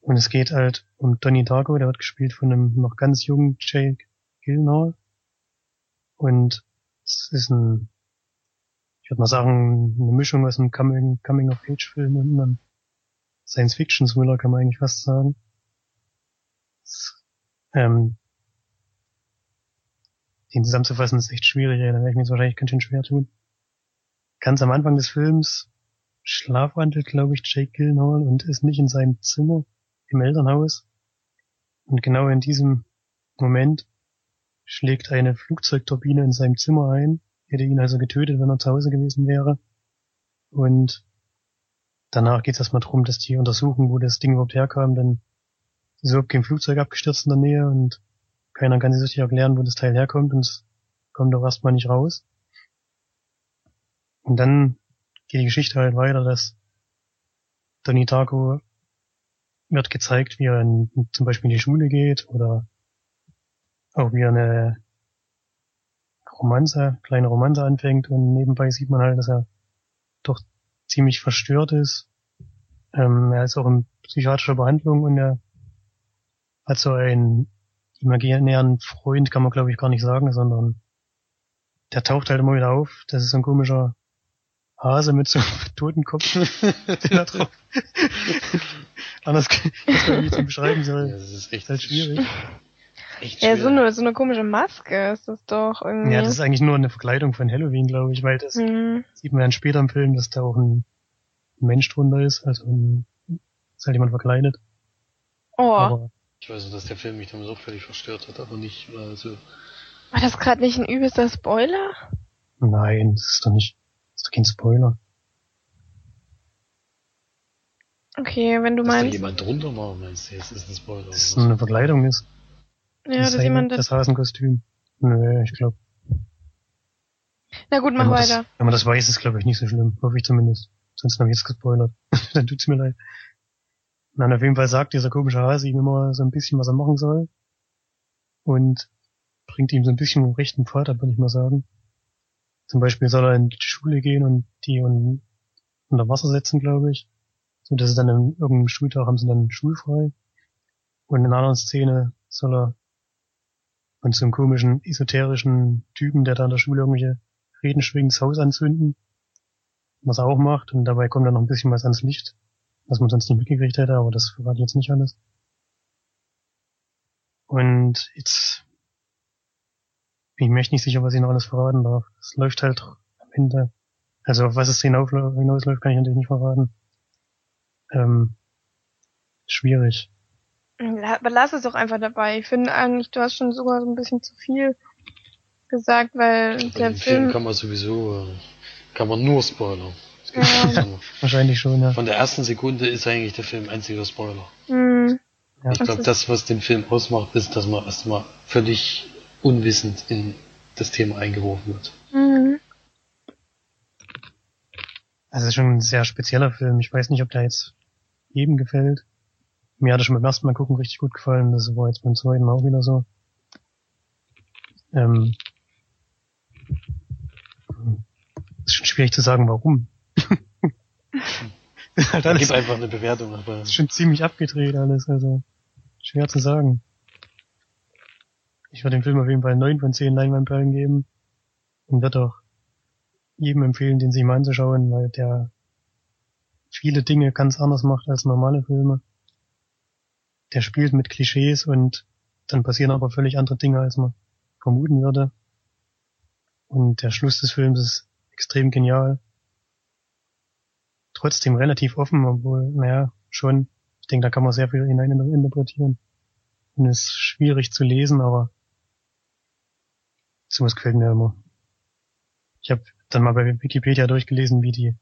Und es geht halt um Donnie Darko, der wird gespielt von einem noch ganz jungen Jake Gyllenhaal. Und es ist ein ich würde mal sagen, eine Mischung aus einem Coming- Coming-of-Age-Film und einem Science-Fiction-Thriller, kann man eigentlich fast sagen. Ähm, den zusammenzufassen ist echt schwierig, ey. da werde ich mir jetzt wahrscheinlich ganz schön schwer tun. Ganz am Anfang des Films schlafwandelt, glaube ich, Jake Gyllenhaal und ist nicht in seinem Zimmer im Elternhaus. Und genau in diesem Moment schlägt eine Flugzeugturbine in seinem Zimmer ein, hätte ihn also getötet, wenn er zu Hause gewesen wäre. Und danach geht es erstmal darum, dass die untersuchen, wo das Ding überhaupt herkam, denn ist überhaupt kein Flugzeug abgestürzt in der Nähe und keiner kann sich richtig erklären, wo das Teil herkommt und es kommt auch erstmal nicht raus. Und dann geht die Geschichte halt weiter, dass Donnie Darko wird gezeigt, wie er in, zum Beispiel in die Schule geht oder auch wie er eine Romanze, kleine Romanze anfängt und nebenbei sieht man halt, dass er doch ziemlich verstört ist. Ähm, er ist auch in psychiatrischer Behandlung und er hat so einen imaginären Freund, kann man glaube ich gar nicht sagen, sondern der taucht halt immer wieder auf. Das ist so ein komischer Hase mit so einem Totenkopf. den er drauf. Anders kann ich das nicht beschreiben Ja, soll. das ist echt Ist halt schwierig. Echt Ja, so eine, so eine komische Maske ist das doch irgendwie. Ja, das ist eigentlich nur eine Verkleidung von Halloween, glaube ich, weil das hm. sieht man dann später im Film, dass da auch ein Mensch drunter ist, also ein, ist halt jemand verkleidet. Oh, Aber Ich weiß nur, dass der Film mich dann so völlig verstört hat, aber nicht, also, war das gerade nicht ein übelster Spoiler? nein, das ist doch nicht, das ist doch kein Spoiler. Okay, wenn du dass da meinst. jemand drunter war, meinst du, jetzt ist ein Spoiler. Das ist oder was? eine Verkleidung ist. Ja, das dass ist jemand das das. Hasenkostüm. Nö, ich glaube. Na gut, mach weiter. das- wenn man das weiß, ist glaube ich nicht so schlimm. Hoffe ich zumindest. Sonst habe ich jetzt gespoilert. dann tut's mir leid. Nein, auf jeden Fall sagt dieser komische Hase ihm immer so ein bisschen, was er machen soll. Und bringt ihm so ein bisschen rechten ab, würde ich mal sagen. Zum Beispiel soll er in die Schule gehen und die un unter Wasser setzen, glaube ich. So dass sie dann in irgendeinem Schultag haben sie dann schulfrei. Und in einer anderen Szene soll er von so einem komischen, esoterischen Typen, der da in der Schule irgendwelche Reden schwingt, das Haus anzünden. Was er auch macht. Und dabei kommt dann noch ein bisschen was ans Licht, was man sonst nicht mitgekriegt hätte, aber das verrate ich jetzt nicht alles. Und jetzt bin ich mir echt nicht sicher, was ich noch alles verraten darf. Es läuft halt am Ende. Also auf was es hinausläuft, kann ich natürlich nicht verraten. Ähm, schwierig. Aber lass es doch einfach dabei. Ich finde eigentlich, du hast schon sogar so ein bisschen zu viel gesagt, weil der Film Film. kann man sowieso, äh, kann man nur spoilern. Ja. Wahrscheinlich schon, ja. Von der ersten Sekunde ist eigentlich der Film einziger Spoiler. Hm, Ja. Ich glaube, das, was den Film ausmacht, ist, dass man erstmal völlig unwissend in das Thema eingeworfen wird. hm. Also es ist schon ein sehr spezieller Film. Ich weiß nicht, ob der jetzt jedem gefällt. Mir hat er schon beim ersten Mal gucken richtig gut gefallen. Das war jetzt beim zweiten Mal auch wieder so. Ähm, ist schon schwierig zu sagen, warum. Ist Da alles, gib einfach eine Bewertung, aber ist schon ziemlich abgedreht alles, also schwer zu sagen. Ich würde dem Film auf jeden Fall 9 von 10 Leinwandperlen geben und würde auch jedem empfehlen, den sich mal anzuschauen, weil der viele Dinge ganz anders macht als normale Filme. Der spielt mit Klischees und dann passieren aber völlig andere Dinge, als man vermuten würde. Und der Schluss des Films ist extrem genial. Trotzdem relativ offen, obwohl, naja, schon, ich denke, da kann man sehr viel hinein interpretieren. Und ist schwierig zu lesen, aber sowas gefällt mir immer. Ich habe dann mal bei Wikipedia durchgelesen, wie die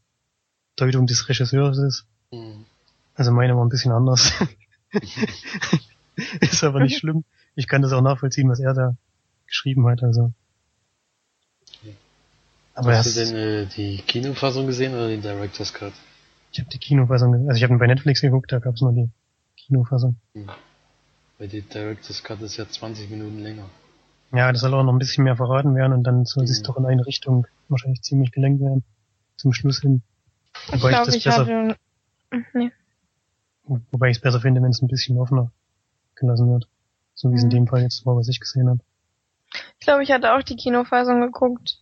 Deutung des Regisseurs ist. hm. Also meine war ein bisschen anders. ist aber nicht schlimm. Ich kann das auch nachvollziehen, was er da geschrieben hat, also. Aber hast du denn äh, die Kinofassung gesehen oder den Director's Cut? ich habe die Kinofassung, also ich habe ihn bei Netflix geguckt, da gab's nur die Kinofassung. Weil die Director's Cut ist ja 20 Minuten länger. Ja, das soll auch noch ein bisschen mehr verraten werden und dann soll Mhm. es doch in eine Richtung wahrscheinlich ziemlich gelenkt werden. Zum Schluss hin. Ich Wobei ich glaube, das ich, besser, hatte. Nee. wobei ich es besser finde, wenn es ein bisschen offener gelassen wird. So wie es in Mhm. dem Fall jetzt war, was ich gesehen habe. Ich glaube, ich hatte auch die Kinofassung geguckt.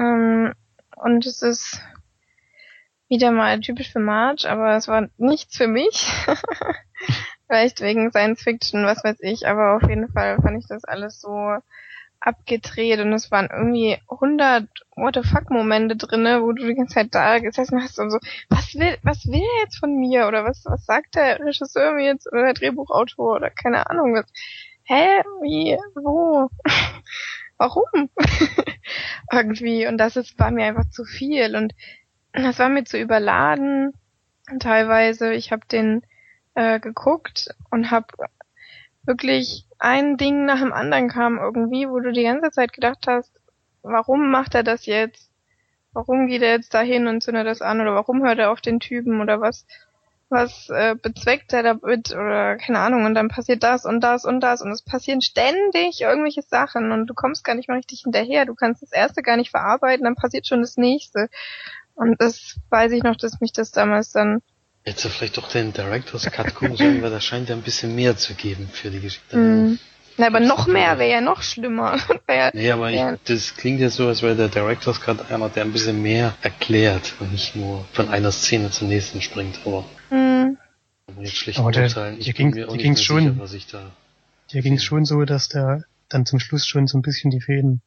Ähm, und es ist wieder mal typisch für March, aber es war nichts für mich. Vielleicht wegen Science Fiction, was weiß ich, aber auf jeden Fall fand ich das alles so abgedreht und es waren irgendwie 100 what the fuck Momente drinne, wo du die ganze Zeit da gesessen hast und so, was will, was will er jetzt von mir oder was, was sagt der Regisseur mir jetzt oder der Drehbuchautor oder keine Ahnung was. Hä? Wie? Wo? Warum? Irgendwie. Und das ist, war mir einfach zu viel und das war mir zu überladen. Teilweise, ich habe den äh, geguckt und habe wirklich ein Ding nach dem anderen kam irgendwie, wo du die ganze Zeit gedacht hast, warum macht er das jetzt? Warum geht er jetzt dahin und zündet das an oder warum hört er auf den Typen oder was? Was äh, bezweckt er damit oder keine Ahnung und dann passiert das und das und das und es passieren ständig irgendwelche Sachen und du kommst gar nicht mal richtig hinterher. Du kannst das erste gar nicht verarbeiten, dann passiert schon das nächste. Und das weiß ich noch, dass mich das damals dann du vielleicht doch den Director's Cut gucken sollen, weil da scheint ja ein bisschen mehr zu geben für die Geschichte. mh, na, aber noch mehr wäre ja noch schlimmer. Wär, Nee, aber ich, das klingt ja so, als wäre der Director's Cut einer, der ein bisschen mehr erklärt und nicht nur von einer Szene zur nächsten springt. Aber mh, kann man jetzt schlecht Aber der- hier ging- ging's mehr schon. sicher. Hier ging es schon so, dass der dann zum Schluss schon so ein bisschen die Fäden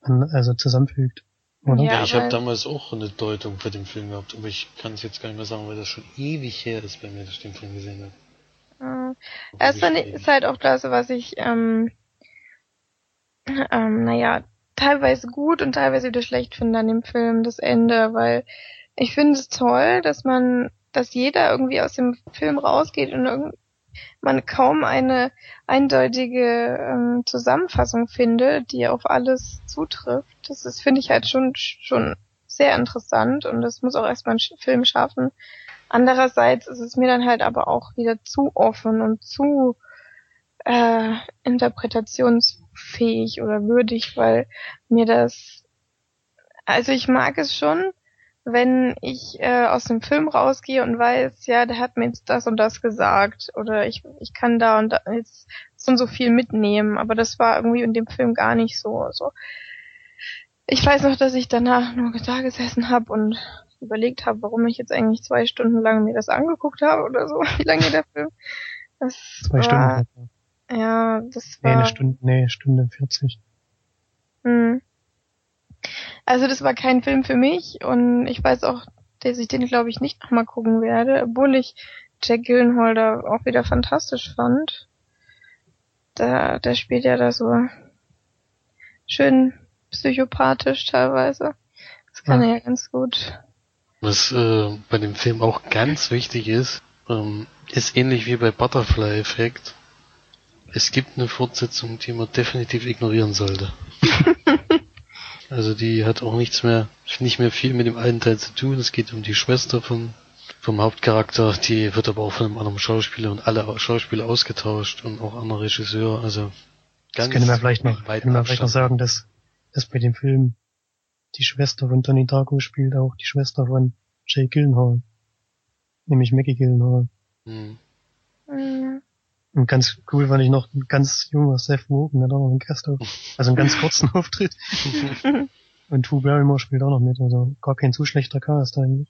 an, also zusammenfügt. Oder? Ja, Ja, ich habe damals auch eine Deutung für den Film gehabt, aber ich kann es jetzt gar nicht mehr sagen, weil das schon ewig her ist bei mir, dass ich den Film gesehen habe. es fand ich- ist halt auch das, was ich, ähm, ähm, naja, teilweise gut und teilweise wieder schlecht finde an dem Film, das Ende, weil ich finde es toll, dass man, dass jeder irgendwie aus dem Film rausgeht und man kaum eine eindeutige ähm, Zusammenfassung findet, die auf alles zutrifft. Das ist, finde ich halt schon, schon sehr interessant und das muss auch erstmal ein Film schaffen. Andererseits ist es mir dann halt aber auch wieder zu offen und zu äh, interpretationsfähig oder würdig, weil mir das, also ich mag es schon, wenn ich äh, aus dem Film rausgehe und weiß, ja, der hat mir jetzt das und das gesagt oder ich, ich kann da und da jetzt so und so viel mitnehmen, aber das war irgendwie in dem Film gar nicht so. Also ich weiß noch, dass ich danach nur da gesessen habe und überlegt habe, warum ich jetzt eigentlich zwei Stunden lang mir das angeguckt habe oder so, wie lange der Film. Das Zwei war, Stunden. ja, das Nee, war. eine Stunde, nee, Stunde 40. Hm. Also das war kein Film für mich und ich weiß auch, dass ich den glaube ich nicht nochmal gucken werde, obwohl ich Jack Gyllenhaal da auch wieder fantastisch fand. Da, der spielt ja da so schön psychopathisch teilweise. Das kann Ja. er ja ganz gut. Was äh, bei dem Film auch ganz wichtig ist, ähm, ist ähnlich wie bei Butterfly Effect. Es gibt eine Fortsetzung, die man definitiv ignorieren sollte. Also die hat auch nichts mehr, nicht mehr viel mit dem alten Teil zu tun. Es geht um die Schwester von, vom Hauptcharakter, die wird aber auch von einem anderen Schauspieler und alle Schauspieler ausgetauscht und auch anderer Regisseur. Also Das können wir vielleicht noch, weit können wir vielleicht noch sagen, dass, dass bei dem Film die Schwester von Donnie Darko spielt auch die Schwester von Jay Gyllenhaal. Nämlich Maggie Gyllenhaal. Hm. Und ganz cool fand ich noch ein ganz junger Seth Rogen, der hat auch noch einen Gast auf, also einen ganz kurzen Auftritt. Und Drew Barrymore spielt auch noch mit, also gar kein zu schlechter Cast eigentlich.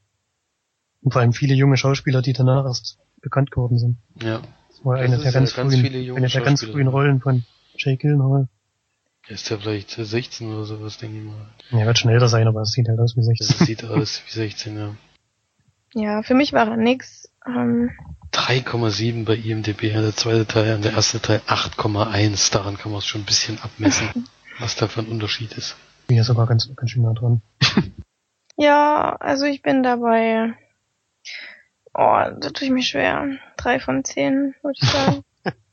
Und vor allem viele junge Schauspieler, die danach erst bekannt geworden sind. Ja. Das war Das eine der ja ganz, ganz frühen, viele junge eine der ganz frühen Rollen von Jay Gyllenhaal. Er ist ja vielleicht 16 oder sowas, denke ich mal. Er wird schon älter sein, aber es sieht halt aus wie Das 16. sieht aus wie 16, ja. Ja, für mich war er nix. Ähm, 3,7 bei IMDb, der zweite Teil und der erste Teil 8,1. Daran kann man es schon ein bisschen abmessen, was da für ein Unterschied ist. Bin ja sogar ganz, ganz schön nah dran. ja, also ich bin dabei. Oh, da tue ich mich schwer. Drei von zehn, würde ich sagen.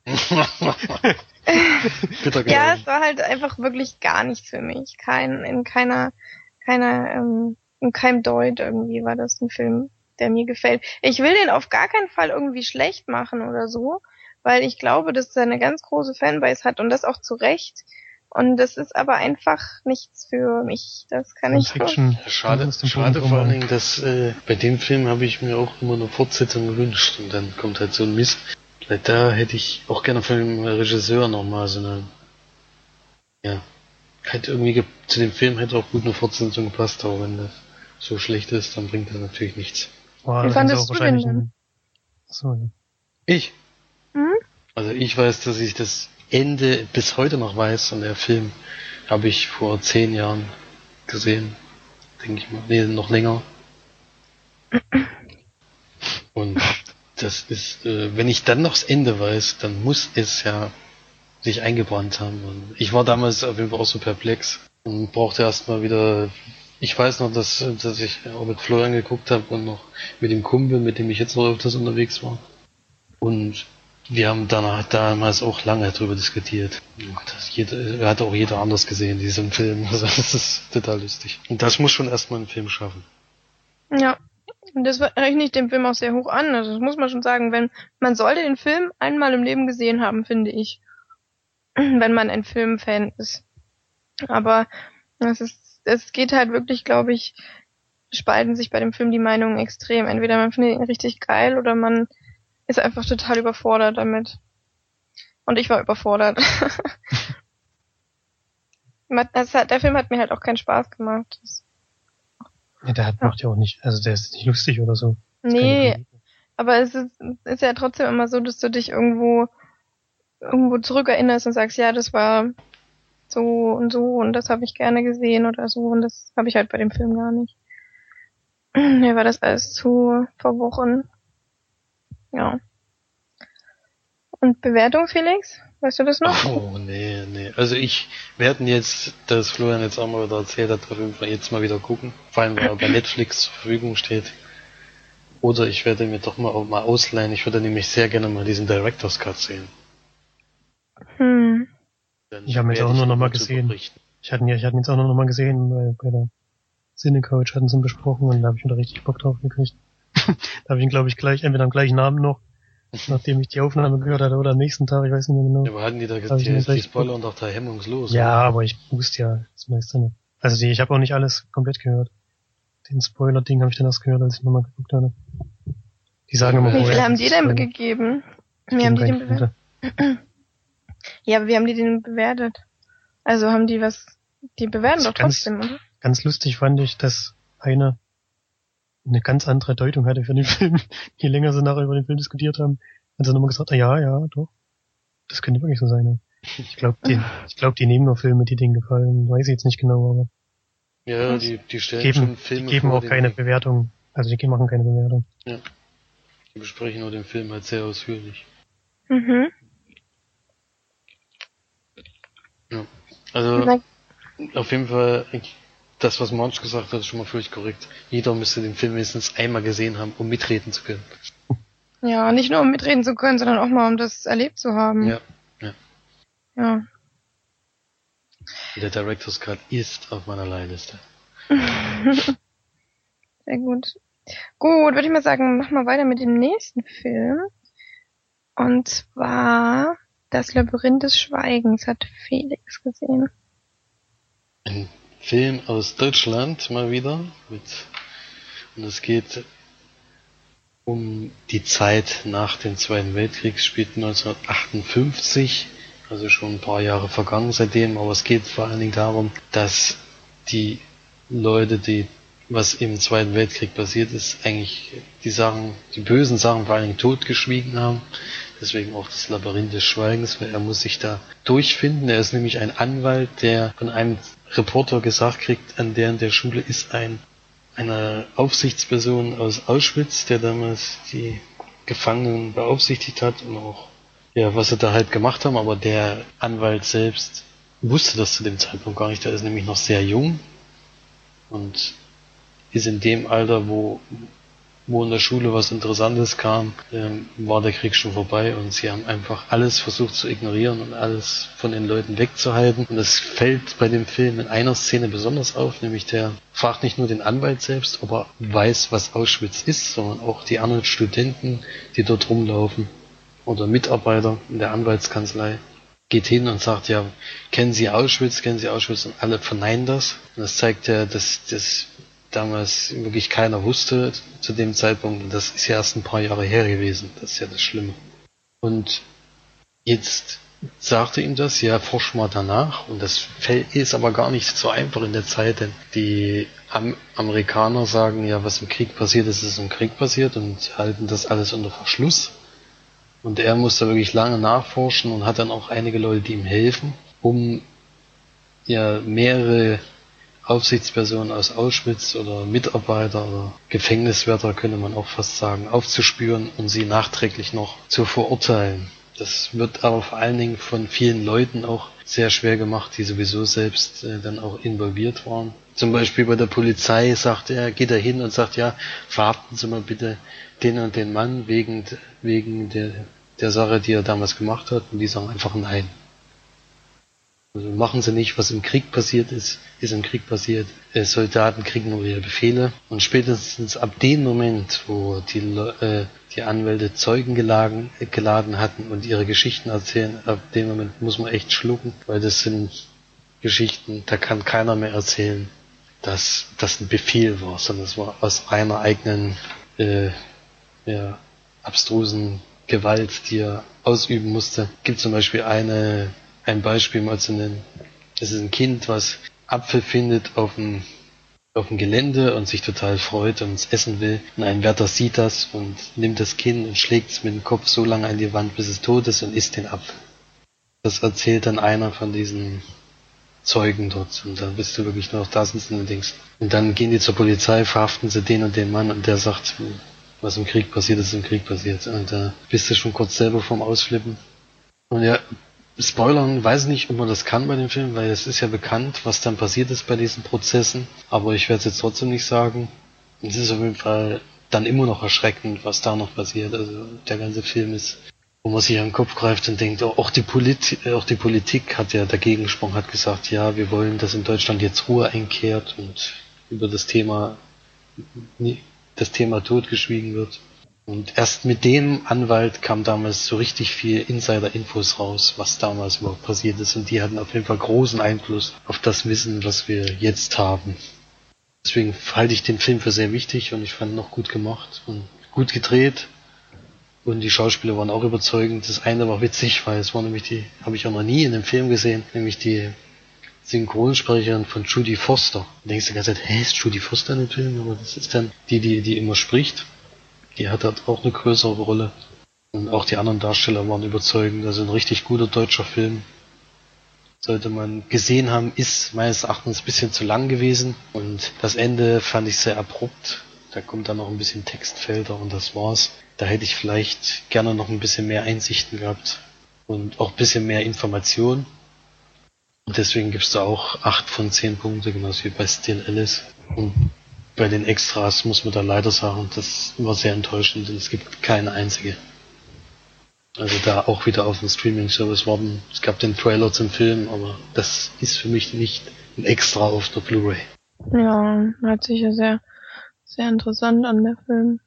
Ja, es war halt einfach wirklich gar nichts für mich. Kein, in keiner, keiner, ähm, in keinem Deut irgendwie war das ein Film, der mir gefällt. Ich will den auf gar keinen Fall irgendwie schlecht machen oder so, weil ich glaube, dass er eine ganz große Fanbase hat und das auch zu Recht. Und das ist aber einfach nichts für mich. Das kann ich. Fiction. Schade, dem schade Boden vor allen. Dingen, dass äh, bei dem Film habe ich mir auch immer eine Fortsetzung gewünscht und dann kommt halt so ein Mist. Da hätte ich auch gerne von dem Regisseur nochmal so eine, ja, halt irgendwie ge zu dem Film hätte auch gut eine Fortsetzung gepasst, aber wenn das so schlecht ist, dann bringt das natürlich nichts. Boah, Wie fandest du denn? ja. Ich? Hm? Also ich weiß, dass ich das Ende bis heute noch weiß und der Film habe ich vor zehn Jahren gesehen. Denke ich mal. Nee, noch länger. Und das ist, äh, wenn ich dann noch das Ende weiß, dann muss es ja sich eingebrannt haben. Und ich war damals auf jeden Fall auch so perplex und brauchte erstmal wieder. Ich weiß noch, dass, dass ich auch mit Florian geguckt habe und noch mit dem Kumpel, mit dem ich jetzt noch öfters unterwegs war. Und wir haben danach damals auch lange darüber diskutiert. Und Das jeder, hat auch jeder anders gesehen, diesen Film. Also das ist total lustig. Und das muss schon erstmal ein Film schaffen. Ja. Und das rechne ich dem Film auch sehr hoch an. Also das muss man schon sagen, wenn man sollte den Film einmal im Leben gesehen haben, finde ich. Wenn man ein Filmfan ist. Aber es ist, es geht halt wirklich, glaube ich, spalten sich bei dem Film die Meinungen extrem. Entweder man findet ihn richtig geil oder man ist einfach total überfordert damit. Und ich war überfordert. Der Film hat mir halt auch keinen Spaß gemacht. Ja, der hat, macht ja auch nicht, also der ist nicht lustig oder so. Das nee, Aber es ist, ist ja trotzdem immer so, dass du dich irgendwo irgendwo zurückerinnerst und sagst, ja, das war so und so und das habe ich gerne gesehen oder so und das habe ich halt bei dem Film gar nicht. Mir war das alles zu verworren. Ja. Und Bewertung, Felix? Weißt du das noch? Oh, nee, nee. Also ich, wir hatten jetzt, das Florian jetzt auch mal wieder erzählt hat, auf jeden Fall jetzt mal wieder gucken. Vor allem, weil er bei Netflix zur Verfügung steht. Oder ich werde mir doch mal, auch mal ausleihen. Ich würde nämlich sehr gerne mal diesen Director's Cut sehen. Hm. Ich habe ihn jetzt auch nur noch mal dazu gesehen. Ich hatte ihn, ja- ich hatte ihn jetzt auch noch mal gesehen, weil bei der Cinecoach hatten sie ihn besprochen und da habe ich wieder richtig Bock drauf gekriegt. da habe ich ihn, glaube ich, gleich, entweder am gleichen Abend noch, nachdem ich die Aufnahme gehört hatte, oder am nächsten Tag, ich weiß nicht mehr genau. Ja, aber hatten die da Hab mir die, Spoiler und auch da hemmungslos. Ja, aber ich wusste ja das meiste nicht. Also die, ich habe auch nicht alles komplett gehört. Den Spoiler-Ding habe ich dann erst gehört, als ich nochmal geguckt hatte. Die sagen immer Wie viel haben die denn gegeben? Wie haben die gebe den keine bewertet? Ja, aber wie haben die den bewertet? Also haben die was, die bewerten doch ganz- trotzdem, oder? Ganz lustig fand ich, dass einer eine ganz andere Deutung hatte für den Film. Je länger sie nachher über den Film diskutiert haben, hat sie nochmal gesagt, ah, ja, ja, doch. Das könnte wirklich so sein. Ja. Ich glaube, die, ich glaub, die nehmen nur Filme, die denen gefallen. Weiß ich jetzt nicht genau, aber Ja, die, die stellen geben, schon die Filme geben vor, auch die- keine Bewertung. Also die machen keine Bewertung. Die besprechen nur den Film halt sehr ausführlich. Mhm. Also, Na, auf jeden Fall, das, was Monch gesagt hat, ist schon mal völlig korrekt. Jeder müsste den Film mindestens einmal gesehen haben, um mitreden zu können. Ja, nicht nur um mitreden zu können, sondern auch mal um das erlebt zu haben. Ja, ja. Ja. Der Director's Cut ist auf meiner Leihliste. Sehr gut. Gut, würde ich mal sagen, machen wir weiter mit dem nächsten Film. Und zwar Das Labyrinth des Schweigens hat Felix gesehen. Ein Film aus Deutschland mal wieder mit und es geht um die Zeit nach dem Zweiten Weltkrieg, spielt 1958, also schon ein paar Jahre vergangen seitdem, aber es geht vor allen Dingen darum, dass die Leute, die was im Zweiten Weltkrieg passiert ist, eigentlich die Sachen, die bösen Sachen vor allen Dingen totgeschwiegen haben. Deswegen auch das Labyrinth des Schweigens, weil er muss sich da durchfinden. Er ist nämlich ein Anwalt, der von einem Reporter gesagt kriegt, an der in der Schule ist ein eine Aufsichtsperson aus Auschwitz, der damals die Gefangenen beaufsichtigt hat und auch ja, was sie da halt gemacht haben, aber der Anwalt selbst wusste das zu dem Zeitpunkt gar nicht. Der ist nämlich noch sehr jung und ist in dem Alter, wo, wo in der Schule was Interessantes kam, ähm, war der Krieg schon vorbei und sie haben einfach alles versucht zu ignorieren und alles von den Leuten wegzuhalten. Und es fällt bei dem Film in einer Szene besonders auf, nämlich der fragt nicht nur den Anwalt selbst, ob er weiß, was Auschwitz ist, sondern auch die anderen Studenten, die dort rumlaufen oder Mitarbeiter in der Anwaltskanzlei geht hin und sagt, ja, kennen Sie Auschwitz, kennen Sie Auschwitz und alle verneinen das. Und das zeigt ja, dass das damals wirklich keiner wusste zu dem Zeitpunkt. Das ist ja erst ein paar Jahre her gewesen. Das ist ja das Schlimme. Und jetzt sagte ihm das, ja, forsch mal danach. Und das ist aber gar nicht so einfach in der Zeit, denn die Am Amerikaner sagen ja, was im Krieg passiert ist, ist im Krieg passiert und halten das alles unter Verschluss. Und er musste wirklich lange nachforschen und hat dann auch einige Leute, die ihm helfen, um ja mehrere Aufsichtspersonen aus Auschwitz oder Mitarbeiter oder Gefängniswärter, könnte man auch fast sagen, aufzuspüren und sie nachträglich noch zu verurteilen. Das wird aber vor allen Dingen von vielen Leuten auch sehr schwer gemacht, die sowieso selbst äh, dann auch involviert waren. Zum Beispiel bei der Polizei sagt er, geht er hin und sagt, ja, verhaften Sie mal bitte den und den Mann wegen, wegen der, der Sache, die er damals gemacht hat. Und die sagen einfach nein. Also machen sie nicht, was im Krieg passiert ist, ist im Krieg passiert. Äh, Soldaten kriegen nur ihre Befehle. Und spätestens ab dem Moment, wo die, äh, die Anwälte Zeugen geladen, äh, geladen hatten und ihre Geschichten erzählen, ab dem Moment muss man echt schlucken, weil das sind Geschichten, da kann keiner mehr erzählen, dass das ein Befehl war, sondern es war aus einer eigenen äh, ja, abstrusen Gewalt, die er ausüben musste. Gibt zum Beispiel eine ein Beispiel mal zu nennen. Es ist ein Kind, was Apfel findet auf dem, auf dem Gelände und sich total freut und es essen will. Und ein Wärter sieht das und nimmt das Kind und schlägt es mit dem Kopf so lange an die Wand, bis es tot ist und isst den Apfel. Das erzählt dann einer von diesen Zeugen dort. Und da bist du wirklich nur noch da sitzen und denkst. Und dann gehen die zur Polizei, verhaften sie den und den Mann und der sagt, was im Krieg passiert ist, im Krieg passiert. Und da bist du schon kurz selber vorm Ausflippen. Und ja, Spoilern, weiß nicht, ob man das kann bei dem Film, weil es ist ja bekannt, was dann passiert ist bei diesen Prozessen. Aber ich werde es jetzt trotzdem nicht sagen. Es ist auf jeden Fall dann immer noch erschreckend, was da noch passiert. Also der ganze Film ist, wo man sich an den Kopf greift und denkt, auch die, Polit auch die Politik hat ja dagegen gesprochen, hat gesagt, ja, wir wollen, dass in Deutschland jetzt Ruhe einkehrt und über das Thema, das Thema totgeschwiegen wird. Und erst mit dem Anwalt kam damals so richtig viel Insider-Infos raus, was damals überhaupt passiert ist. Und die hatten auf jeden Fall großen Einfluss auf das Wissen, was wir jetzt haben. Deswegen halte ich den Film für sehr wichtig und ich fand ihn noch gut gemacht und gut gedreht. Und die Schauspieler waren auch überzeugend. Das eine war witzig, weil es war nämlich die, habe ich auch noch nie in einem Film gesehen, nämlich die Synchronsprecherin von Judy Foster. Da denkst du die ganze Zeit, hä, ist Judy Foster in dem Film? Aber das ist dann die, die, die immer spricht. Die hat halt auch eine größere Rolle. Und auch die anderen Darsteller waren überzeugend. Also ein richtig guter deutscher Film. Sollte man gesehen haben, ist meines Erachtens ein bisschen zu lang gewesen. Und das Ende fand ich sehr abrupt. Da kommt dann noch ein bisschen Textfelder und das war's. Da hätte ich vielleicht gerne noch ein bisschen mehr Einsichten gehabt. Und auch ein bisschen mehr Information. Und deswegen gibst du auch acht von zehn Punkte, genauso wie bei Still Alice. Und bei den Extras muss man da leider sagen, das war sehr enttäuschend, denn es gibt keine einzige. Also da auch wieder auf den Streaming-Service warten. Es gab den Trailer zum Film, aber das ist für mich nicht ein Extra auf der Blu-ray. Ja, hört sich ja sehr, sehr interessant an, der Film.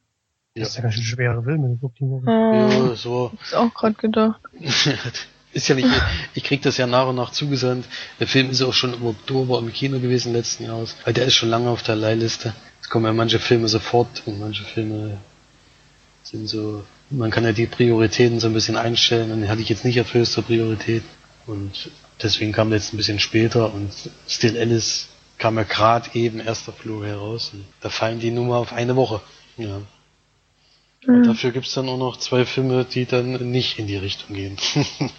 Das ist ja ganz schön schwere Film, wenn du guckst die Woche. Ja, Ja, so. ist auch gerade gedacht. ist ja nicht, ich krieg das ja nach und nach zugesandt. Der Film ist auch schon im Oktober im Kino gewesen letzten Jahres. Weil der ist schon lange auf der Leihliste. Es kommen ja manche Filme sofort und manche Filme sind so, man kann ja die Prioritäten so ein bisschen einstellen und die hatte ich jetzt nicht auf höchster Priorität. Und deswegen kam der jetzt ein bisschen später und Still Alice kam ja gerade eben erst auf Blu-ray raus. Und da fallen die nur mal auf eine Woche. Ja. Und dafür gibt's dann auch noch zwei Filme, die dann nicht in die Richtung gehen.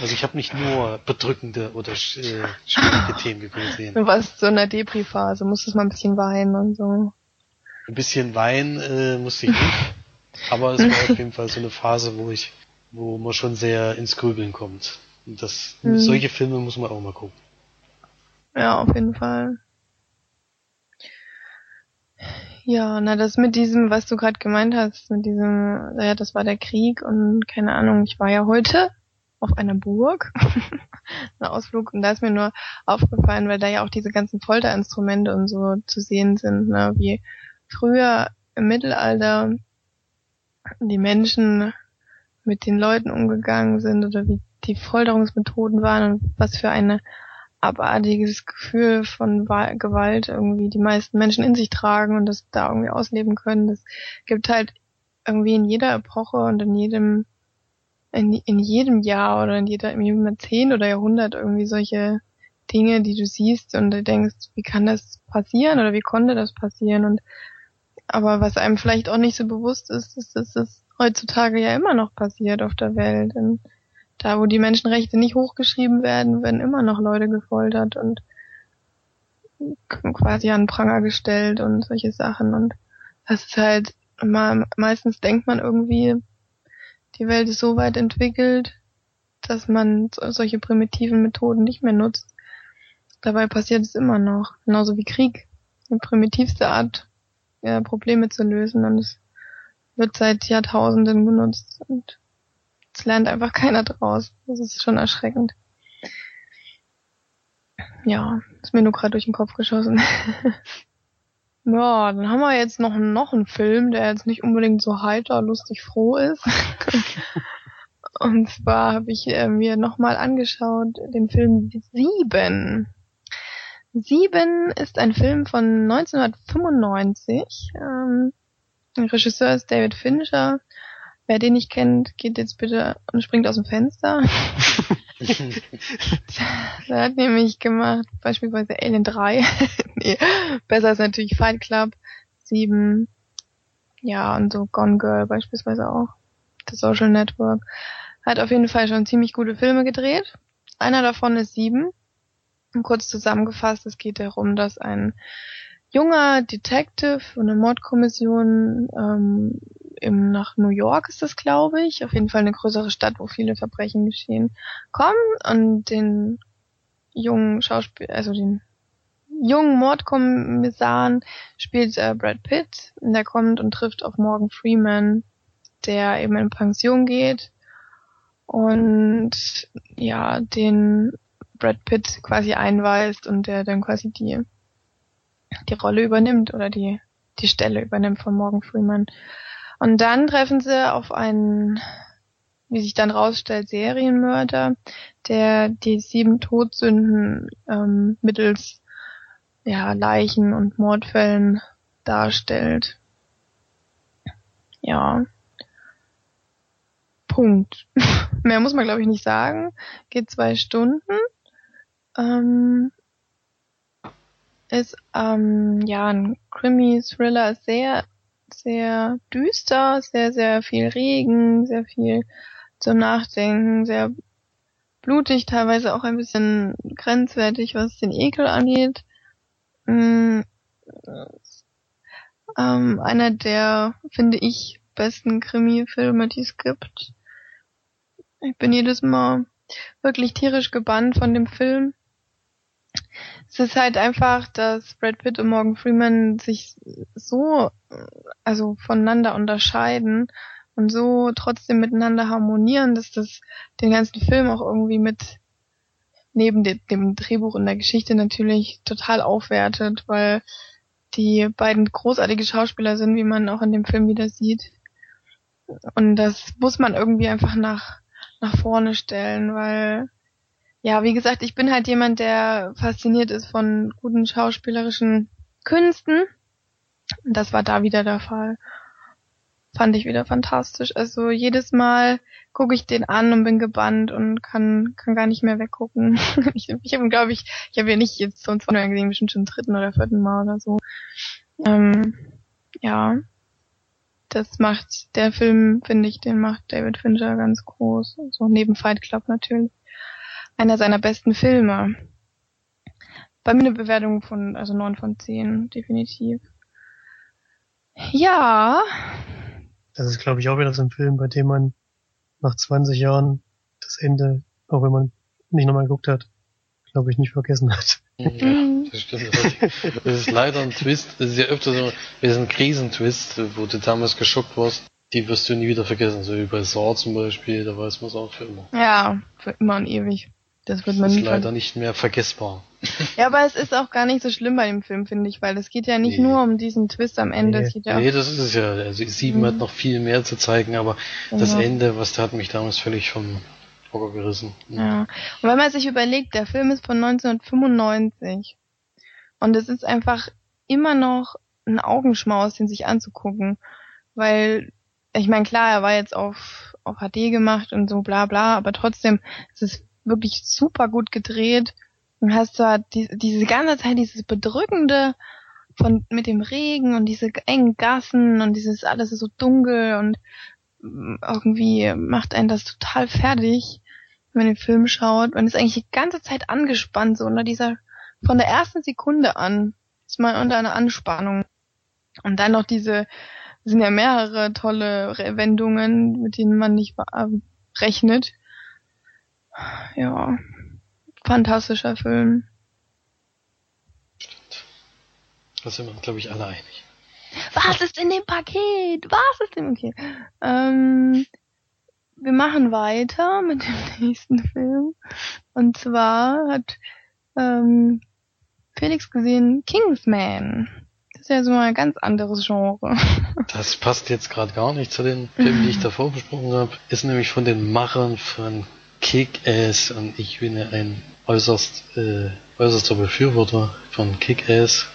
also ich habe nicht nur bedrückende oder äh, schwierige Themen gesehen. Du warst so in der Depri-Phase, musstest mal ein bisschen weinen und so. Ein bisschen Wein äh, musste ich nicht, aber es war auf jeden Fall so eine Phase, wo ich, wo man schon sehr ins Grübeln kommt. Und das, Mhm. solche Filme muss man auch mal gucken. Ja, auf jeden Fall. Ja, na das mit diesem, was du gerade gemeint hast, mit diesem, ja, das war der Krieg und keine Ahnung, ich war ja heute auf einer Burg, ein Ausflug. Und da ist mir nur aufgefallen, weil da ja auch diese ganzen Folterinstrumente und so zu sehen sind, ne, wie früher im Mittelalter die Menschen mit den Leuten umgegangen sind oder wie die Folterungsmethoden waren und was für eine abartiges Gefühl von Wa- Gewalt irgendwie die meisten Menschen in sich tragen und das da irgendwie ausleben können. Das gibt halt irgendwie in jeder Epoche und in jedem in, in jedem Jahr oder in jeder in jedem Jahrzehnt oder Jahrhundert irgendwie solche Dinge, die du siehst und du denkst, wie kann das passieren oder wie konnte das passieren und aber was einem vielleicht auch nicht so bewusst ist, ist, dass das heutzutage ja immer noch passiert auf der Welt. Und da, wo die Menschenrechte nicht hochgeschrieben werden, werden immer noch Leute gefoltert und quasi an Pranger gestellt und solche Sachen. Und das ist halt meistens denkt man irgendwie, die Welt ist so weit entwickelt, dass man so- solche primitiven Methoden nicht mehr nutzt. Dabei passiert es immer noch. Genauso wie Krieg. Die primitivste Art, ja, Probleme zu lösen. Und es wird seit Jahrtausenden benutzt. Und es lernt einfach keiner draus. Das ist schon erschreckend. Ja, ist mir nur gerade durch den Kopf geschossen. ja, dann haben wir jetzt noch, noch einen Film, der jetzt nicht unbedingt so heiter, lustig, froh ist. Und zwar habe ich äh, mir nochmal angeschaut den Film Sieben. Sieben ist ein Film von 1995. Ähm, Regisseur ist David Fincher. Wer den nicht kennt, geht jetzt bitte und springt aus dem Fenster. Der hat nämlich gemacht, beispielsweise Alien 3. nee, besser ist natürlich Fight Club 7. Ja, und so Gone Girl beispielsweise auch. The Social Network. Hat auf jeden Fall schon ziemlich gute Filme gedreht. Einer davon ist 7. Und kurz zusammengefasst, es geht darum, dass ein junger Detective von einer Mordkommission ähm, im, nach New York ist das, glaube ich, auf jeden Fall eine größere Stadt, wo viele Verbrechen geschehen, kommt und den jungen Schauspiel, also den jungen Mordkommissaren spielt äh, Brad Pitt. Und der kommt und trifft auf Morgan Freeman, der eben in Pension geht und ja, den Brad Pitt quasi einweist und der dann quasi die die Rolle übernimmt oder die die Stelle übernimmt von Morgan Freeman. Und dann treffen sie auf einen, wie sich dann rausstellt, Serienmörder, der die sieben Todsünden ähm, mittels ja, Leichen und Mordfällen darstellt. Ja. Punkt. Mehr muss man, glaube ich, nicht sagen. Geht zwei Stunden. Ähm, ist ähm, ja ein Krimi-Thriller, sehr, sehr düster, sehr, sehr viel Regen, sehr viel zum Nachdenken, sehr blutig, teilweise auch ein bisschen grenzwertig, was den Ekel angeht. Mm, ähm, einer der, finde ich, besten Krimi-Filme, die es gibt. Ich bin jedes Mal wirklich tierisch gebannt von dem Film. Es ist halt einfach, dass Brad Pitt und Morgan Freeman sich so, also voneinander unterscheiden und so trotzdem miteinander harmonieren, dass das den ganzen Film auch irgendwie mit neben de dem Drehbuch und der Geschichte natürlich total aufwertet, weil die beiden großartige Schauspieler sind, wie man auch in dem Film wieder sieht. Und das muss man irgendwie einfach nach, nach vorne stellen, weil, ja, wie gesagt, ich bin halt jemand, der fasziniert ist von guten schauspielerischen Künsten. Und das war da wieder der Fall fand ich wieder fantastisch. Also jedes Mal gucke ich den an und bin gebannt und kann kann gar nicht mehr weggucken. ich ich habe, glaube ich, ich habe ja nicht jetzt sonst von gesehen, bestimmt schon dritten oder vierten Mal oder so. Ähm, ja, das macht der Film, finde ich, den macht David Fincher ganz groß. So neben Fight Club natürlich. Einer seiner besten Filme. Bei mir eine Bewertung von, also neun von zehn, definitiv. Ja, das ist, glaube ich, auch wieder so ein Film, bei dem man nach 20 Jahren das Ende, auch wenn man nicht nochmal geguckt hat, glaube ich, nicht vergessen hat. Ja, das stimmt. Das ist leider ein Twist. Das ist ja öfter so, das ist ein Krisentwist, wo du damals geschockt warst. Die wirst du nie wieder vergessen. So wie bei Saw zum Beispiel, da weiß man es auch für immer. Ja, für immer und ewig. Das wird man das ist leider nicht mehr vergessbar. Ja, aber es ist auch gar nicht so schlimm bei dem Film, finde ich, weil es geht ja nicht Nee. nur um diesen Twist am Ende. Nee. Es geht ja Nee, das ist es ja. Also sieben Mhm. hat noch viel mehr zu zeigen, aber das Genau. Ende, was da hat mich damals völlig vom Hocker gerissen. Ja. Und wenn man sich überlegt, der Film ist von 1995 und es ist einfach immer noch ein Augenschmaus, den sich anzugucken, weil ich meine, klar, er war jetzt auf auf HD gemacht und so bla bla, aber trotzdem es ist wirklich super gut gedreht und hast da die, diese ganze Zeit dieses bedrückende von mit dem Regen und diese engen Gassen und dieses alles ist so dunkel und mm, irgendwie macht einen das total fertig wenn man den Film schaut, man ist eigentlich die ganze Zeit angespannt, so unter dieser, von der ersten Sekunde an ist man unter einer Anspannung. Und dann noch diese, es sind ja mehrere tolle Wendungen, mit denen man nicht äh, rechnet. Ja, fantastischer Film. Da sind wir, glaube ich, alle einig. Was ist in dem Paket? Was ist in dem Paket? Ähm, wir machen weiter mit dem nächsten Film. Und zwar hat ähm, Felix gesehen Kingsman. Das ist ja so ein ganz anderes Genre. Das passt jetzt gerade gar nicht zu den Filmen, die ich davor besprochen habe. Ist nämlich von den Machern von Kick-Ass und ich bin ja ein äußerst, äh, äußerster Befürworter von Kick-Ass.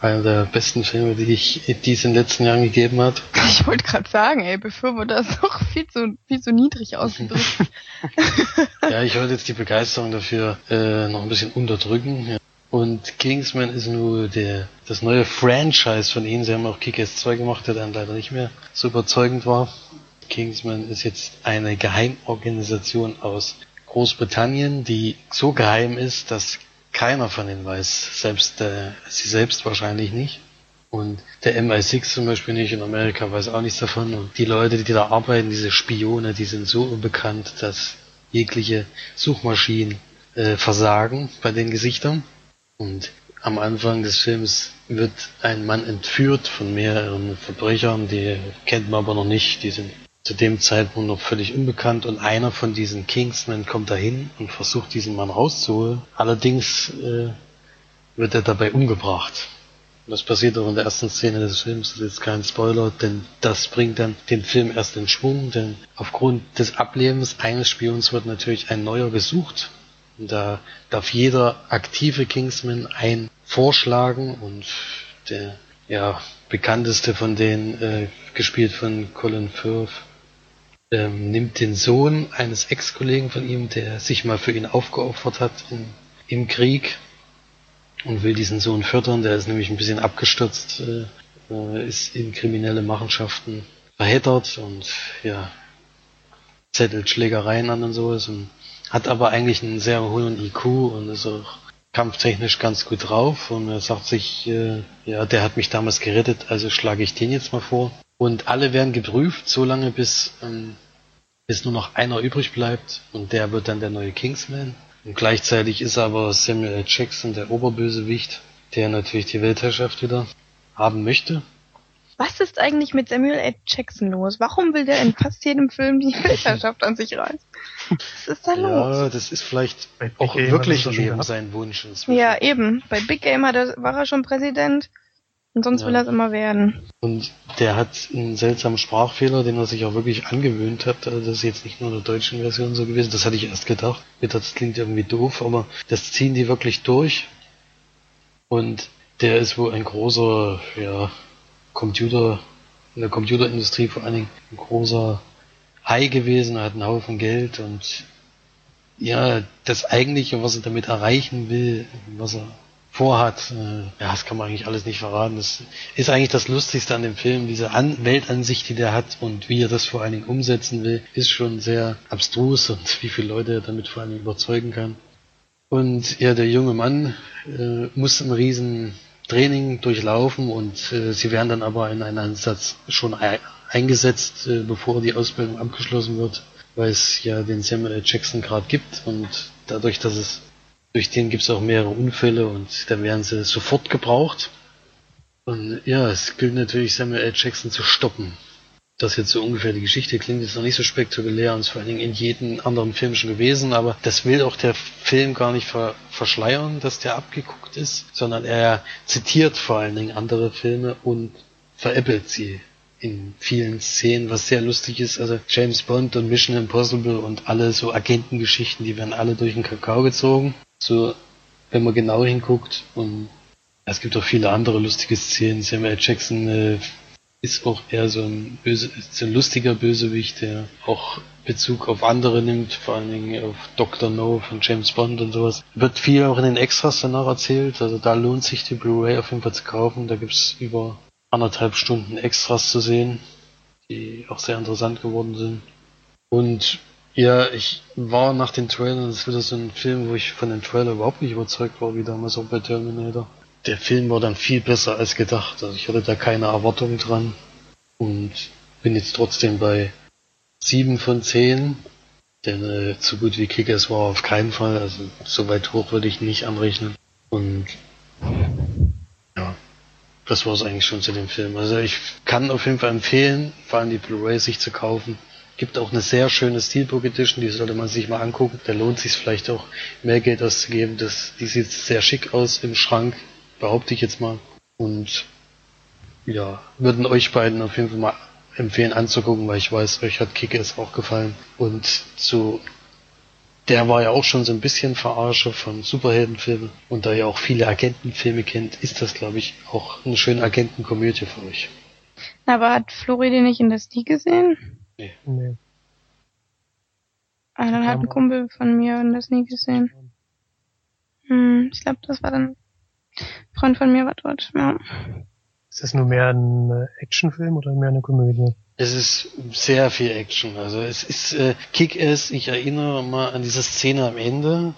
Einer der besten Filme, die ich die es in den letzten Jahren gegeben hat. Ich wollte gerade sagen, ey, Befürworter ist doch viel zu, viel zu niedrig ausgedrückt. Ja, ich wollte jetzt die Begeisterung dafür äh, noch ein bisschen unterdrücken. Ja. Und Kingsman ist nur der das neue Franchise von ihnen. Sie haben auch Kick-Ass 2 gemacht, der dann leider nicht mehr so überzeugend war. Kingsman ist jetzt eine Geheimorganisation aus Großbritannien, die so geheim ist, dass keiner von ihnen weiß, selbst äh, sie selbst wahrscheinlich nicht. Und der MI6 zum Beispiel nicht, in Amerika weiß auch nichts davon. Und die Leute, die da arbeiten, diese Spione, die sind so unbekannt, dass jegliche Suchmaschinen äh, versagen bei den Gesichtern. Und am Anfang des Films wird ein Mann entführt von mehreren Verbrechern, die kennt man aber noch nicht, die sind zu dem Zeitpunkt noch völlig unbekannt und einer von diesen Kingsmen kommt dahin und versucht diesen Mann rauszuholen. Allerdings äh, wird er dabei umgebracht. Und das passiert auch in der ersten Szene des Films, das ist jetzt kein Spoiler, denn das bringt dann den Film erst in Schwung, denn aufgrund des Ablebens eines Spions wird natürlich ein neuer gesucht. Und da darf jeder aktive Kingsman einen vorschlagen und der ja, bekannteste von denen, äh, gespielt von Colin Firth, ähm, nimmt den Sohn eines Ex-Kollegen von ihm, der sich mal für ihn aufgeopfert hat in, im Krieg und will diesen Sohn fördern. Der ist nämlich ein bisschen abgestürzt, äh, äh, ist in kriminelle Machenschaften verheddert und ja, zettelt Schlägereien an und sowas und hat aber eigentlich einen sehr hohen IQ und ist auch kampftechnisch ganz gut drauf und er sagt sich, äh, ja, der hat mich damals gerettet, also schlage ich den jetzt mal vor. Und alle werden geprüft, so lange bis, ähm, bis nur noch einer übrig bleibt und der wird dann der neue Kingsman. Und gleichzeitig ist aber Samuel L. Jackson der Oberbösewicht, der natürlich die Weltherrschaft wieder haben möchte. Was ist eigentlich mit Samuel L. Jackson los? Warum will der in fast jedem Film die Weltherrschaft an sich reißen? Was ist da los? Ja, das ist vielleicht auch Game wirklich neben gehabt. sein Wunsch. inzwischen. Ja, eben. Bei Big Game hat er, war er schon Präsident. Und sonst Ja. will er es immer werden. Und der hat einen seltsamen Sprachfehler, den er sich auch wirklich angewöhnt hat. Also das ist jetzt nicht nur in der deutschen Version so gewesen. Das hatte ich erst gedacht. Das klingt irgendwie doof, aber das ziehen die wirklich durch. Und der ist wohl ein großer, ja, Computer, in der Computerindustrie vor allen Dingen ein großer Hai gewesen, hat einen Haufen Geld und ja, das eigentliche, was er damit erreichen will, was er vorhat, äh, ja, das kann man eigentlich alles nicht verraten. Das ist eigentlich das Lustigste an dem Film, diese an Weltansicht, die der hat und wie er das vor allen Dingen umsetzen will, ist schon sehr abstrus und wie viele Leute er damit vor allen Dingen überzeugen kann. Und ja, der junge Mann äh, muss ein riesen Training durchlaufen und äh, sie werden dann aber in einen Ansatz schon ei- eingesetzt, äh, bevor die Ausbildung abgeschlossen wird, weil es ja den Samuel L. Jackson gerade gibt und dadurch, dass es durch den gibt es auch mehrere Unfälle und da werden sie sofort gebraucht. Und ja, es gilt natürlich Samuel L. Jackson zu stoppen. Das jetzt so ungefähr die Geschichte klingt jetzt noch nicht so spektakulär und ist vor allen Dingen in jedem anderen Film schon gewesen, aber das will auch der Film gar nicht ver verschleiern, dass der abgeguckt ist, sondern er zitiert vor allen Dingen andere Filme und veräppelt sie in vielen Szenen, was sehr lustig ist. Also James Bond und Mission Impossible und alle so Agentengeschichten, die werden alle durch den Kakao gezogen. So, wenn man genau hinguckt und es gibt auch viele andere lustige Szenen. Samuel. Jackson äh, ist auch eher so ein, böse, so ein lustiger Bösewicht, der auch Bezug auf andere nimmt, vor allen Dingen auf Dr. No von James Bond und sowas. Wird viel auch in den Extras danach erzählt, also da lohnt sich die Blu-ray auf jeden Fall zu kaufen. Da gibt's über anderthalb Stunden Extras zu sehen, die auch sehr interessant geworden sind. Und ja, ich war nach den Trailern, das ist wieder so ein Film, wo ich von den Trailer überhaupt nicht überzeugt war, wie damals auch bei Terminator. Der Film war dann viel besser als gedacht. Also ich hatte da keine Erwartungen dran und bin jetzt trotzdem bei 7 von 10. Denn äh, so gut wie Kickers war auf keinen Fall. Also so weit hoch würde ich nicht anrechnen. Und ja, das war es eigentlich schon zu dem Film. Also ich kann auf jeden Fall empfehlen, vor allem die Blu-ray sich zu kaufen. Gibt auch eine sehr schöne Steelbook Edition, die sollte man sich mal angucken. Da lohnt sich vielleicht auch mehr Geld auszugeben. Das, die sieht sehr schick aus im Schrank, behaupte ich jetzt mal. Und ja, würden euch beiden auf jeden Fall mal empfehlen anzugucken, weil ich weiß, euch hat Kick-Ass auch gefallen. Und zu der war ja auch schon so ein bisschen Verarsche von Superheldenfilmen. Und da ihr auch viele Agentenfilme kennt, ist das, glaube ich, auch eine schöne Agentenkomödie für euch. Aber hat Flori den nicht in der Sneak gesehen? Nee. Ah, dann hat ein Kumpel von mir in der Sneak gesehen. Hm, ich glaube, das war dann ein Freund von mir war dort, ja. Ist das nur mehr ein äh, Actionfilm oder mehr eine Komödie? Es ist sehr viel Action. Also es ist äh, Kick-Ass, ich erinnere mal an diese Szene am Ende,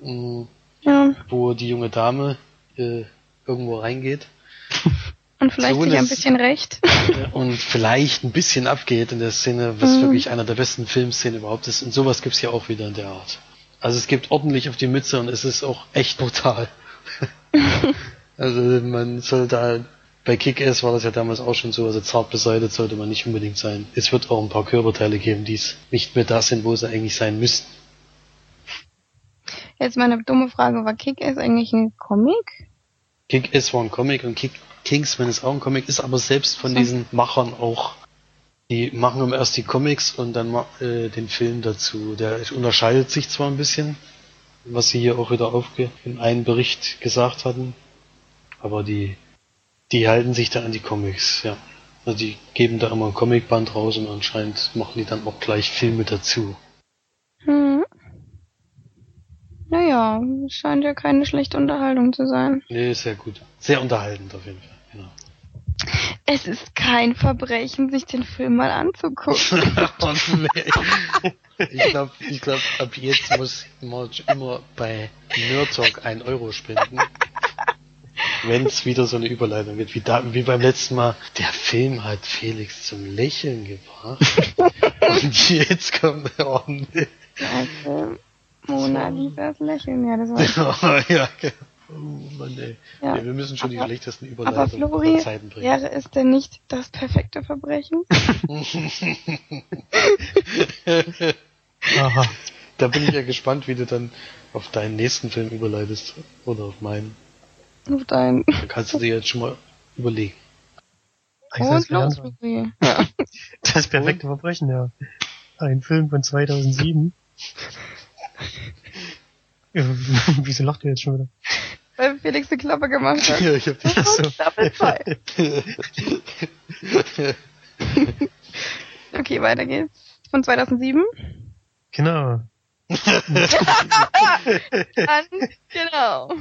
mh, Ja, wo die junge Dame äh, irgendwo reingeht und vielleicht So sich ein bisschen recht. und vielleicht ein bisschen abgeht in der Szene, was Mhm. wirklich einer der besten Filmszenen überhaupt ist. Und sowas gibt's ja auch wieder in der Art. Also es gibt ordentlich auf die Mütze und es ist auch echt brutal. also man soll da bei Kick-Ass war das ja damals auch schon so, also zart beseitigt sollte man nicht unbedingt sein. Es wird auch ein paar Körperteile geben, die es nicht mehr da sind, wo sie eigentlich sein müssten. Jetzt meine dumme Frage, war Kick-Ass eigentlich ein Comic? Kick-Ass war ein Comic und Kick Kingsman ist auch ein Comic, ist aber selbst von diesen Machern auch. Die machen immer erst die Comics und dann äh, den Film dazu. Der unterscheidet sich zwar ein bisschen, was sie hier auch wieder aufge in einem Bericht gesagt hatten, aber die die halten sich da an die Comics, ja. Also die geben da immer ein Comicband raus und anscheinend machen die dann auch gleich Filme dazu. Hm. Naja, scheint ja keine schlechte Unterhaltung zu sein. Nee, sehr gut. Sehr unterhaltend auf jeden Fall, Es ist kein Verbrechen, sich den Film mal anzugucken. Oh, nee. Ich glaube, ich glaub, ab jetzt muss Marge immer bei Nerd Talk 1 Euro spenden. Wenn es wieder so eine Überleitung wird, wie, da, wie beim letzten Mal. Der Film hat Felix zum Lächeln gebracht. Und jetzt kommt er ordentlich. Also, Mona Lisas Lächeln, ja, das war ja, genau. Oh Mann, ey. Ja. Nee, wir müssen schon die Aber- schlechtesten Aber Überleitungen Flori, aller Zeiten bringen. wäre es denn nicht das perfekte Verbrechen? Aha. da bin ich ja gespannt, wie du dann auf deinen nächsten Film überleitest. Oder auf meinen. Auf dein Dann kannst du dir jetzt schon mal überlegen. Und los. Ja. Das perfekte Verbrechen, ja. Ein Film von 2007. Ja, Wieso lacht ihr jetzt schon wieder? Felix eine Klappe gemacht hat. Ja, ich hab dich. So. Staffel 2. Okay, weiter geht's. Von 2007. Genau. Dann, genau.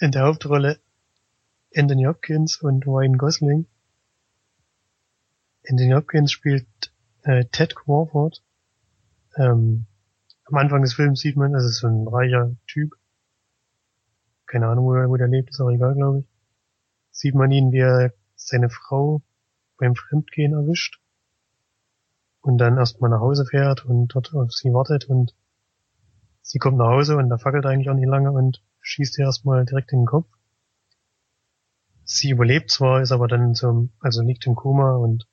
In der Hauptrolle Anthony Hopkins und Ryan Gosling. Anthony Hopkins spielt äh, Ted Crawford. Ähm, am Anfang des Films sieht man, das ist so ein reicher Typ. Keine Ahnung, wo, er- wo der lebt, ist auch egal, glaube ich. Sieht man ihn, wie er seine Frau beim Fremdgehen erwischt. Und dann erstmal nach Hause fährt und dort auf sie wartet und sie kommt nach Hause und da fackelt eigentlich auch nicht lange und schießt ihr erstmal direkt in den Kopf. Sie überlebt zwar, ist aber dann zum, also liegt im Koma und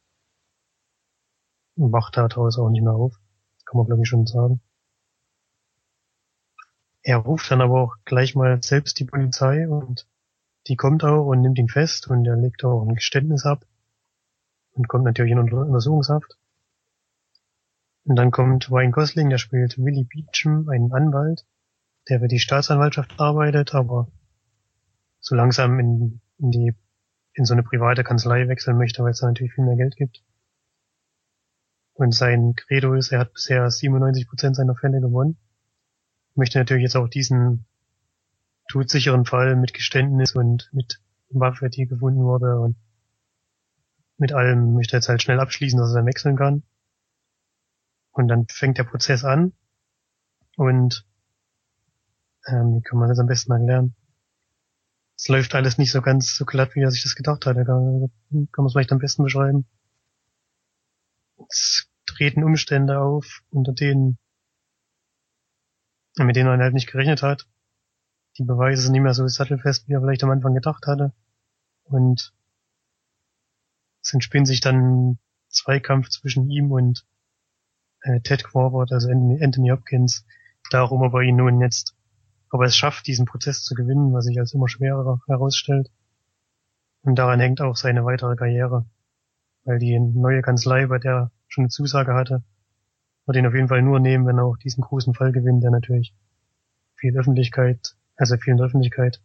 wacht daraus auch nicht mehr auf. Kann man glaube ich schon sagen. Er ruft dann aber auch gleich mal selbst die Polizei und die kommt auch und nimmt ihn fest und er legt auch ein Geständnis ab und kommt natürlich in Unter- Untersuchungshaft. Und dann kommt Ryan Gosling, der spielt Willie Beecham, einen Anwalt, der für die Staatsanwaltschaft arbeitet, aber so langsam in, in die in so eine private Kanzlei wechseln möchte, weil es da natürlich viel mehr Geld gibt. Und sein Credo ist, er hat bisher 97% seiner Fälle gewonnen. Möchte natürlich jetzt auch diesen todsicheren Fall mit Geständnis und mit Waffe, die gefunden wurde und mit allem möchte jetzt halt schnell abschließen, dass er dann wechseln kann. Und dann fängt der Prozess an und ähm, wie kann man das am besten erklären? Es läuft alles nicht so ganz so glatt, wie er sich das gedacht hatte. Kann, kann man es vielleicht am besten beschreiben. Es treten Umstände auf, unter denen, mit denen er halt nicht gerechnet hat. Die Beweise sind nicht mehr so sattelfest, wie er vielleicht am Anfang gedacht hatte. Und es entspinnt sich dann ein Zweikampf zwischen ihm und äh, Ted Crawford, also Anthony, Anthony Hopkins, darum, ob er ihn nun jetzt, ob er es schafft, diesen Prozess zu gewinnen, was sich als immer schwerer herausstellt. Und daran hängt auch seine weitere Karriere, weil die neue Kanzlei, bei der er schon eine Zusage hatte, wird ihn auf jeden Fall nur nehmen, wenn er auch diesen großen Fall gewinnt, der natürlich viel Öffentlichkeit, also viel Öffentlichkeit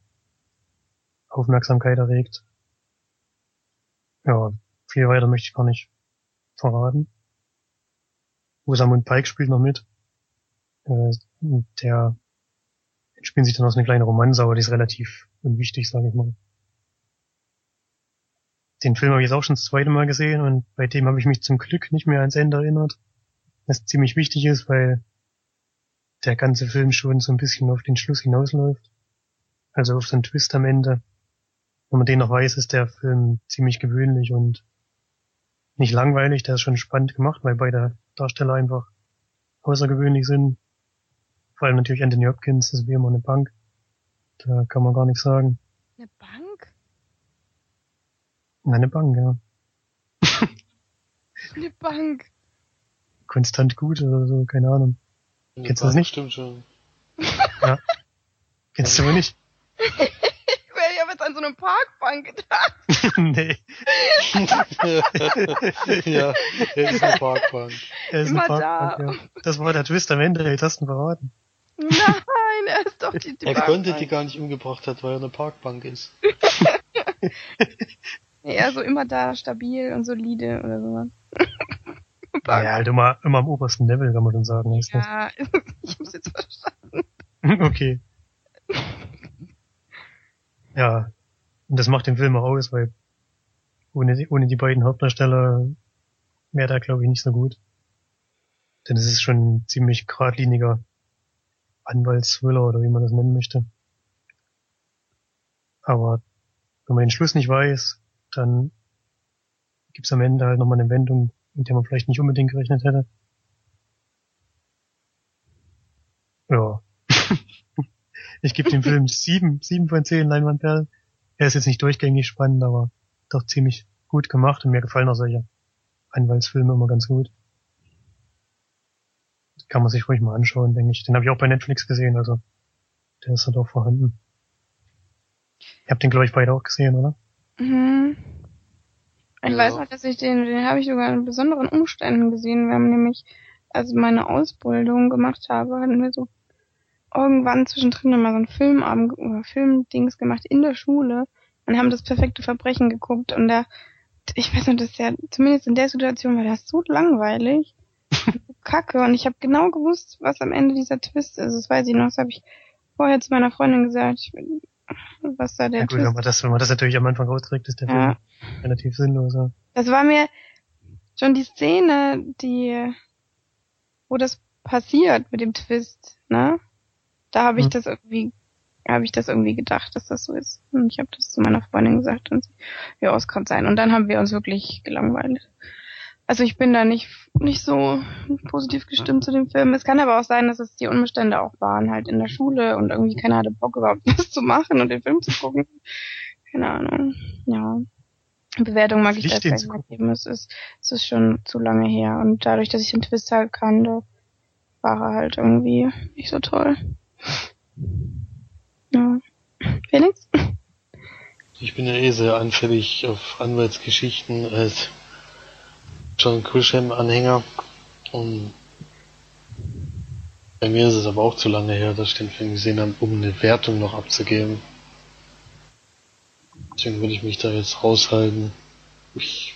Aufmerksamkeit erregt. Ja, viel weiter möchte ich gar nicht verraten. Rosamund Pike spielt noch mit. Äh, der spielen sich dann aus eine kleine Romanze, aber die ist relativ unwichtig, sage ich mal. Den Film habe ich jetzt auch schon das zweite Mal gesehen und bei dem habe ich mich zum Glück nicht mehr ans Ende erinnert. Was ziemlich wichtig ist, weil der ganze Film schon so ein bisschen auf den Schluss hinausläuft. Also auf so einen Twist am Ende. Wenn man den noch weiß, ist der Film ziemlich gewöhnlich und nicht langweilig. Der ist schon spannend gemacht, weil beide Darsteller einfach außergewöhnlich sind. Vor allem natürlich Anthony Hopkins, das ist wie immer eine Bank. Da kann man gar nichts sagen. Eine Bank? Nein, eine Bank, ja. Eine Bank. Konstant gut oder so, keine Ahnung. Kennst du das nicht? Stimmt schon. Kennst du wohl nicht? Ich habe jetzt an so eine Parkbank gedacht. nee, ja, er ist eine Parkbank. er ist Immer eine Parkbank, da. ja. Das war der Twist am Ende, jetzt hast du ihn verraten. Nein, er ist doch die, die Er Bank. konnte die gar nicht umgebracht hat, weil er eine Parkbank ist. Er so immer da, stabil und solide oder so. Ja, halt immer, immer am obersten Level, kann man schon sagen. Ja, ich hab's jetzt verstanden. Okay. Ja, und das macht den Film auch aus, weil ohne die, ohne die beiden Hauptdarsteller wäre der, glaube ich, nicht so gut. Denn es ist schon ein ziemlich geradliniger Anwaltsthriller oder wie man das nennen möchte. Aber wenn man den Schluss nicht weiß, dann gibt's am Ende halt nochmal eine Wendung, mit der man vielleicht nicht unbedingt gerechnet hätte. Ja. Ich gebe dem Film sieben, sieben von zehn Leinwandperlen. Er ist jetzt nicht durchgängig spannend, aber doch ziemlich gut gemacht und mir gefallen auch solche Anwaltsfilme immer ganz gut. Kann man sich ruhig mal anschauen, denke ich. Den habe ich auch bei Netflix gesehen, also der ist halt auch vorhanden. Ihr habt den, glaube ich, beide auch gesehen, oder? Mhm. Ich Ja. weiß noch, dass ich den, den habe ich sogar in besonderen Umständen gesehen. Wir haben nämlich, als ich meine Ausbildung gemacht habe, hatten wir so irgendwann zwischendrin immer so einen Filmabend oder Filmdings gemacht in der Schule und haben das perfekte Verbrechen geguckt und da, ich weiß noch, das ist ja, zumindest in der Situation war das so langweilig, kacke und ich habe genau gewusst, was am Ende dieser Twist ist. Das weiß ich noch, das habe ich vorher zu meiner Freundin gesagt, ich, was da der Ja gut, Twist man das, wenn man das natürlich am Anfang rausträgt, ist der Ja. Film relativ sinnlos. Ja. Das war mir schon die Szene, die, wo das passiert mit dem Twist, ne? Da habe ich Mhm. das irgendwie, habe ich das irgendwie gedacht, dass das so ist. Und ich habe das zu meiner Freundin gesagt und sie, ja, es kann sein. Und dann haben wir uns wirklich gelangweilt. Also ich bin da nicht, nicht so positiv gestimmt zu dem Film. Es kann aber auch sein, dass es die Umstände auch waren, halt in der Schule und irgendwie keiner hatte Bock überhaupt was zu machen und den Film zu gucken. Keine Ahnung. Ja. Bewertung mag ich Pflicht, da gucken. geben. Es ist, es ist schon zu lange her. Und dadurch, dass ich den Twist halt kannte, war er halt irgendwie nicht so toll. Ja. Felix? Ich bin ja eh sehr anfällig auf Anwaltsgeschichten als John Grisham-Anhänger. Und bei mir ist es aber auch zu lange her, dass ich den Film gesehen habe, um eine Wertung noch abzugeben. Deswegen würde ich mich da jetzt raushalten. Ich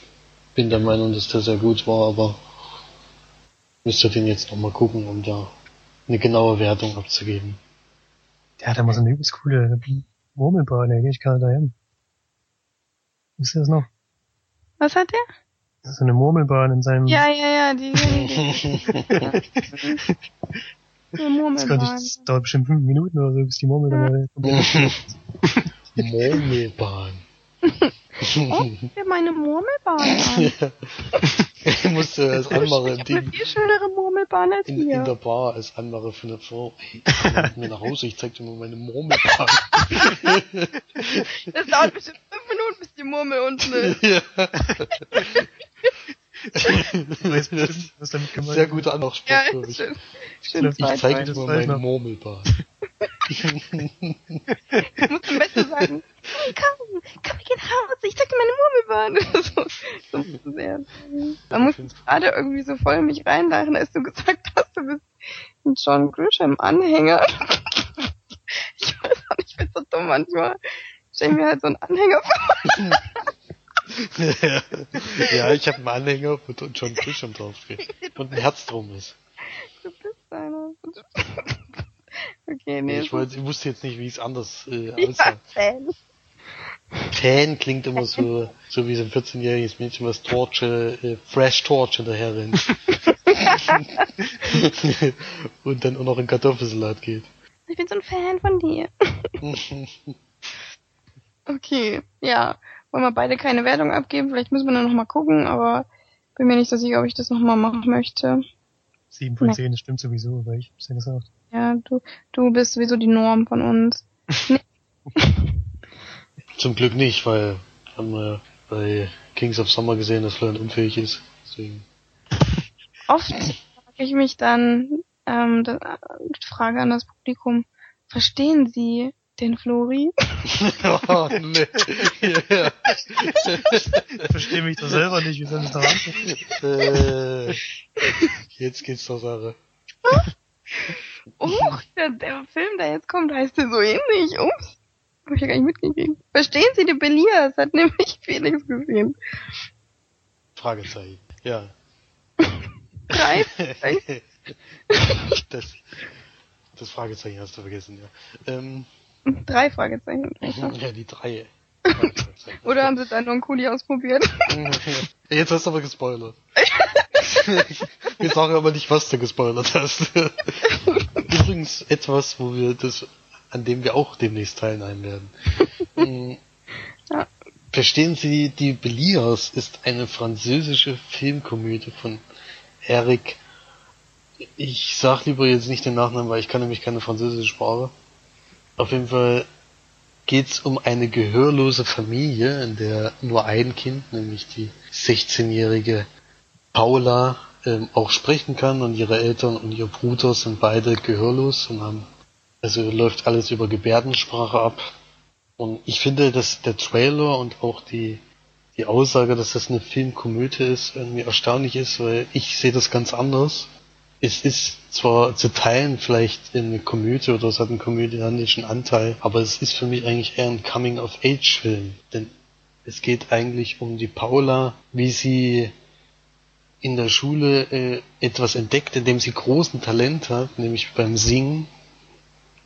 bin der Meinung, dass der sehr gut war, aber müsste den jetzt noch mal gucken, um da eine genaue Wertung abzugeben. Der hat immer so eine übelst coole Murmelbahn, da gehe ich gerade dahin. Wisst ihr das noch? Was hat der? So eine Murmelbahn in seinem, Ja, ja, ja, die, die, die das, Murmelbahn. konnte ich, das dauert bestimmt fünf Minuten oder so, bis die Murmel mal Murmelbahn. Oh, für meine Murmelbahn an. ich musste das anmachen im Ich habe Ding. eine viel schönere Murmelbahn als In, in der. Bar als Anmache für eine Frau. Hey, komm mit mir nach Hause, ich zeig dir mal meine Murmelbahn. Das dauert bestimmt fünf Minuten, bis die Murmel unten ist. ja. Weißt du, was damit gemeint Sehr guter Anmachspruch, Ja, glaube ich. schön. Schön Ich Ich Zeit. zeig dir mal weiß meine noch. Murmelbahn. Ich muss am besten sagen, hey, komm, komm, wir gehen raus, ich zeig dir meine Murmelbahn. so, so sehr. Man muss gerade irgendwie so voll in mich reinlachen, als du gesagt hast, du bist ein John Grisham-Anhänger. Ich weiß auch nicht, ich bin so dumm manchmal. Stell mir halt so einen Anhänger vor. ja, ich habe einen Anhänger, wo John Grisham draufsteht. Und ein Herz drum ist. Du bist einer. Okay, nee. Ich, wollte, ich wusste jetzt nicht, wie es anders äh, ja, aussah. Fan. Fan klingt immer so, so wie so ein 14-jähriges Mädchen, was Torche, äh, Fresh Torch hinterher rennt. Und dann auch noch in Kartoffelsalat geht. Ich bin so ein Fan von dir. Okay, ja. Wollen wir beide keine Wertung abgeben? Vielleicht müssen wir dann noch mal gucken, aber bin mir nicht so sicher, ob ich das noch mal machen möchte. Sieben von Nee. zehn, das stimmt sowieso, weil ich hab's ja gesagt. Ja, du, du bist sowieso die Norm von uns. Zum Glück nicht, weil haben wir bei Kings of Summer gesehen, dass Florian unfähig ist. Deswegen. Oft frage ich mich dann, ähm, da, Frage an das Publikum, verstehen Sie den Flori? oh, nee. ja. Ich verstehe mich doch selber nicht, wie soll ich da äh, jetzt geht's zur Sache. Oh, der, der Film, der jetzt kommt, heißt ja so ähnlich. Ups. Hab ich ja gar nicht mitgekriegt. Verstehen Sie den Belias? Hat nämlich Felix gesehen. Fragezeichen. Ja. Drei. das, das Fragezeichen hast du vergessen, ja. Ähm, Drei Fragezeichen. ja, die drei. Oder haben Sie da nur einen Kuli ausprobiert? Jetzt hast du aber gespoilert. Wir sagen aber nicht, was du gespoilert hast. Übrigens etwas, wo wir das, an dem wir auch demnächst teilnehmen werden. Mm, Ja. Verstehen Sie, die Belias ist eine französische Filmkomödie von Eric. Ich sag lieber jetzt nicht den Nachnamen, weil ich kann nämlich keine französische Sprache. Auf jeden Fall geht's um eine gehörlose Familie, in der nur ein Kind, nämlich die 16-jährige Paula, ähm, auch sprechen kann und ihre Eltern und ihr Bruder sind beide gehörlos und haben, also läuft alles über Gebärdensprache ab. Und ich finde, dass der Trailer und auch die, die Aussage, dass das eine Filmkomödie ist, irgendwie erstaunlich ist, weil ich sehe das ganz anders. Es ist zwar zu Teilen vielleicht eine Komödie oder es hat einen komödianischen Anteil, aber es ist für mich eigentlich eher ein Coming-of-Age-Film. Denn es geht eigentlich um die Paula, wie sie in der Schule äh, etwas entdeckt, in dem sie großen Talent hat, nämlich beim Singen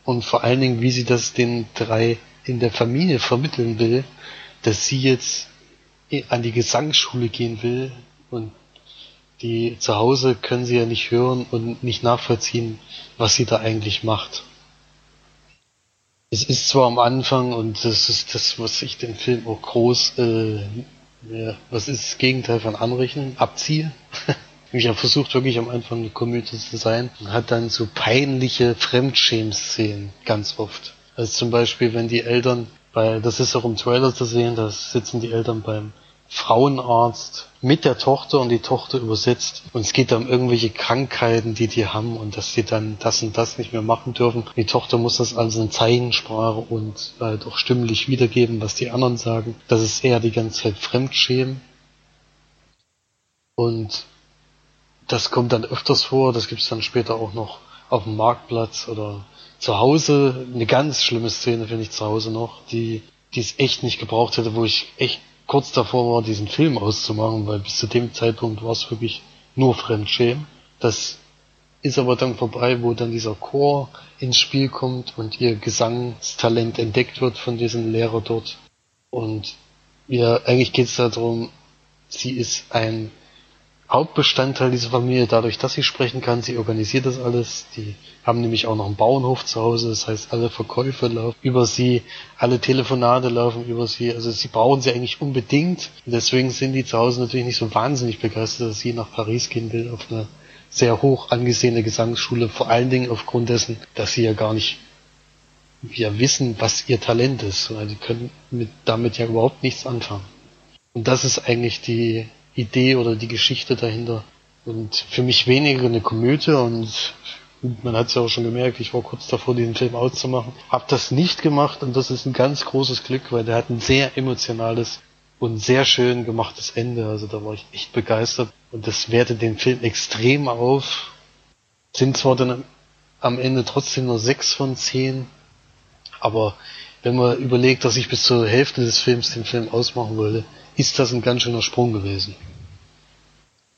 und vor allen Dingen, wie sie das den drei in der Familie vermitteln will, dass sie jetzt an die Gesangsschule gehen will und die zu Hause können sie ja nicht hören und nicht nachvollziehen, was sie da eigentlich macht. Es ist zwar am Anfang und das ist das, was ich den Film auch groß äh, ja, was ist das Gegenteil von anrechnen? Abziehe. ich habe versucht, wirklich am Anfang eine Komödie zu sein und hat dann so peinliche Fremdschämen-Szenen ganz oft. Also zum Beispiel, wenn die Eltern, weil das ist auch im Trailer zu sehen, da sitzen die Eltern beim Frauenarzt mit der Tochter und die Tochter übersetzt. Und es geht um irgendwelche Krankheiten, die die haben und dass sie dann das und das nicht mehr machen dürfen. Die Tochter muss das also in Zeichensprache und halt auch stimmlich wiedergeben, was die anderen sagen. Das ist eher die ganze Zeit Fremdschämen. Und das kommt dann öfters vor, das gibt's dann später auch noch auf dem Marktplatz oder zu Hause. Eine ganz schlimme Szene finde ich zu Hause noch, die, die es echt nicht gebraucht hätte, wo ich echt kurz davor war, diesen Film auszumachen, weil bis zu dem Zeitpunkt war es wirklich nur Fremdschämen. Das ist aber dann vorbei, wo dann dieser Chor ins Spiel kommt und ihr Gesangstalent entdeckt wird von diesem Lehrer dort. Und ja, eigentlich geht es darum, sie ist ein Hauptbestandteil dieser Familie, dadurch, dass sie sprechen kann. Sie organisiert das alles. Die haben nämlich auch noch einen Bauernhof zu Hause. Das heißt, alle Verkäufe laufen über sie, alle Telefonate laufen über sie. Also sie brauchen sie eigentlich unbedingt. deswegen sind die zu Hause natürlich nicht so wahnsinnig begeistert, dass sie nach Paris gehen will auf eine sehr hoch angesehene Gesangsschule. Vor allen Dingen aufgrund dessen, dass sie ja gar nicht ja wissen, was ihr Talent ist. Weil die können mit, damit ja überhaupt nichts anfangen. Und das ist eigentlich die Idee oder die Geschichte dahinter. Und für mich weniger eine Komödie und man hat es ja auch schon gemerkt, ich war kurz davor, diesen Film auszumachen. Hab das nicht gemacht und das ist ein ganz großes Glück, weil der hat ein sehr emotionales und sehr schön gemachtes Ende. Also da war ich echt begeistert und das wertet den Film extrem auf. Sind zwar dann am Ende trotzdem nur sechs von zehn, aber wenn man überlegt, dass ich bis zur Hälfte des Films den Film ausmachen wollte, ist das ein ganz schöner Sprung gewesen.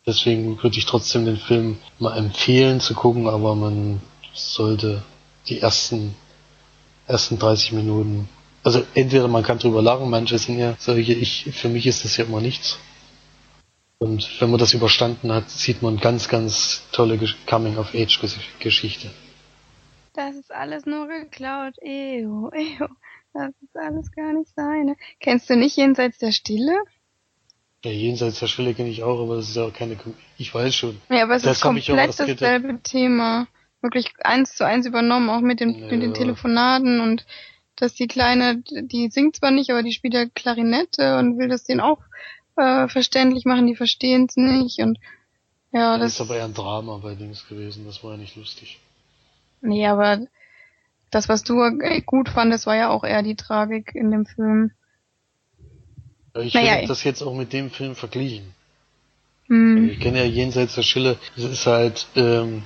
Deswegen würde ich trotzdem den Film mal empfehlen zu gucken, aber man sollte die ersten, ersten 30 Minuten, also entweder man kann drüber lachen, manche sind ja solche, ich, für mich ist das ja immer nichts. Und wenn man das überstanden hat, sieht man ganz, ganz tolle Coming-of-Age-Geschichte. Das ist alles nur geklaut. Ew, ew. Das ist alles gar nicht seine. Kennst du nicht Jenseits der Stille? Ja, Jenseits der Stille kenne ich auch, aber das ist ja auch keine, ich weiß schon. Ja, aber es das ist komplett dasselbe Thema. Wirklich eins zu eins übernommen, auch mit, dem, ja. mit den Telefonaten und dass die Kleine, die singt zwar nicht, aber die spielt ja Klarinette und will das denen auch äh, verständlich machen, die verstehen es nicht und ja, das, das ist aber eher ein Drama bei Dings gewesen, das war ja nicht lustig. Nee, aber das, was du gut fandest, war ja auch eher die Tragik in dem Film. Ich naja, habe das jetzt auch mit dem Film verglichen. Hm. Ich kenne ja Jenseits der Schille. Es ist halt, ähm,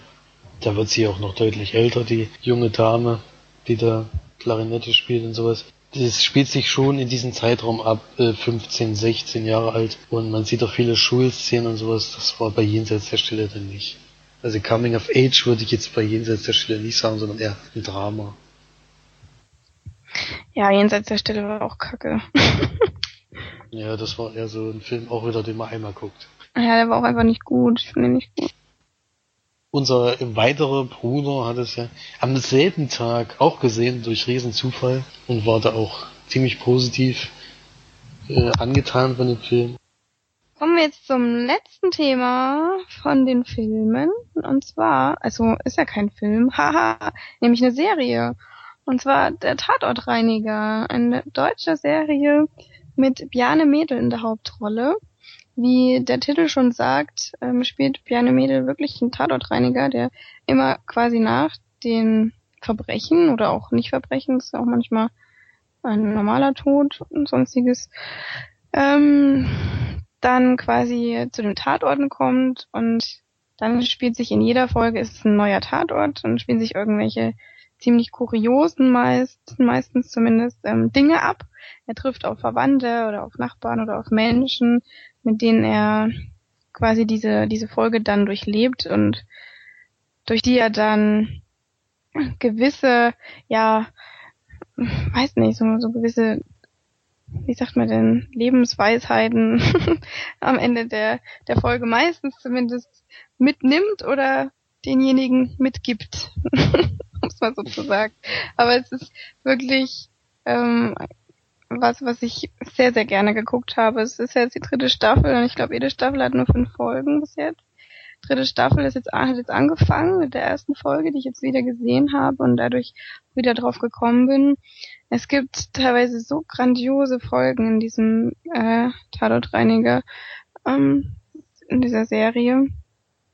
da wird sie auch noch deutlich älter, die junge Dame, die da Klarinette spielt und sowas. Das spielt sich schon in diesem Zeitraum ab, äh, 15, 16 Jahre alt. Und man sieht auch viele Schulszenen und sowas. Das war bei Jenseits der Stille dann nicht. Also Coming of Age würde ich jetzt bei Jenseits der Stille nicht sagen, sondern eher ein Drama. Ja, Jenseits der Stille war auch kacke. ja, das war eher so ein Film, auch wieder, den man einmal guckt. Ja, der war auch einfach nicht gut. Ich finde ihn nicht gut. Unser weiterer Bruder hat es ja am selben Tag auch gesehen, durch Riesenzufall, und war da auch ziemlich positiv äh, angetan von dem Film. Kommen wir jetzt zum letzten Thema von den Filmen. Und zwar, also ist ja kein Film, haha, nämlich eine Serie. Und zwar der Tatortreiniger, eine deutsche Serie mit Bjarne Mädel in der Hauptrolle. Wie der Titel schon sagt, ähm, spielt Bjarne Mädel wirklich einen Tatortreiniger, der immer quasi nach den Verbrechen oder auch nicht Verbrechen, das ist auch manchmal ein normaler Tod und sonstiges, ähm, dann quasi zu den Tatorten kommt und dann spielt sich in jeder Folge ist es ein neuer Tatort und spielen sich irgendwelche ziemlich kuriosen meist, meistens zumindest ähm, Dinge ab. Er trifft auf Verwandte oder auf Nachbarn oder auf Menschen, mit denen er quasi diese, diese Folge dann durchlebt und durch die er dann gewisse, ja, weiß nicht, so, so gewisse, wie sagt man denn, Lebensweisheiten am Ende der, der Folge meistens zumindest mitnimmt oder denjenigen mitgibt, um es mal so zu sagen. Aber es ist wirklich ähm, was, was ich sehr, sehr gerne geguckt habe. Es ist jetzt die dritte Staffel und ich glaube, jede Staffel hat nur fünf Folgen bis jetzt. Dritte Staffel ist jetzt, hat jetzt angefangen mit der ersten Folge, die ich jetzt wieder gesehen habe und dadurch wieder drauf gekommen bin. Es gibt teilweise so grandiose Folgen in diesem äh, Tatortreiniger, ähm, in dieser Serie.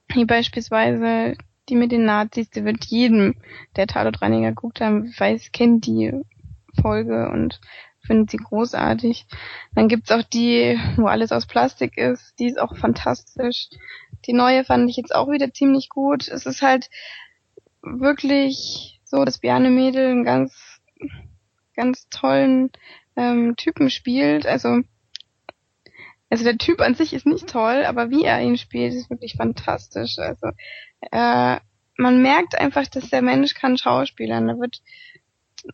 Wie beispielsweise die mit den Nazis, die wird jedem, der Tatortreiniger guckt haben, weiß, kennt die Folge und findet sie großartig. Dann gibt's auch die, wo alles aus Plastik ist, die ist auch fantastisch. Die neue fand ich jetzt auch wieder ziemlich gut. Es ist halt wirklich so, dass Biane Mädel einen ganz, ganz tollen ähm, Typen spielt. Also, also der Typ an sich ist nicht toll, aber wie er ihn spielt, ist wirklich fantastisch. Also, äh, man merkt einfach, dass der Mensch kann schauspielern. Da wird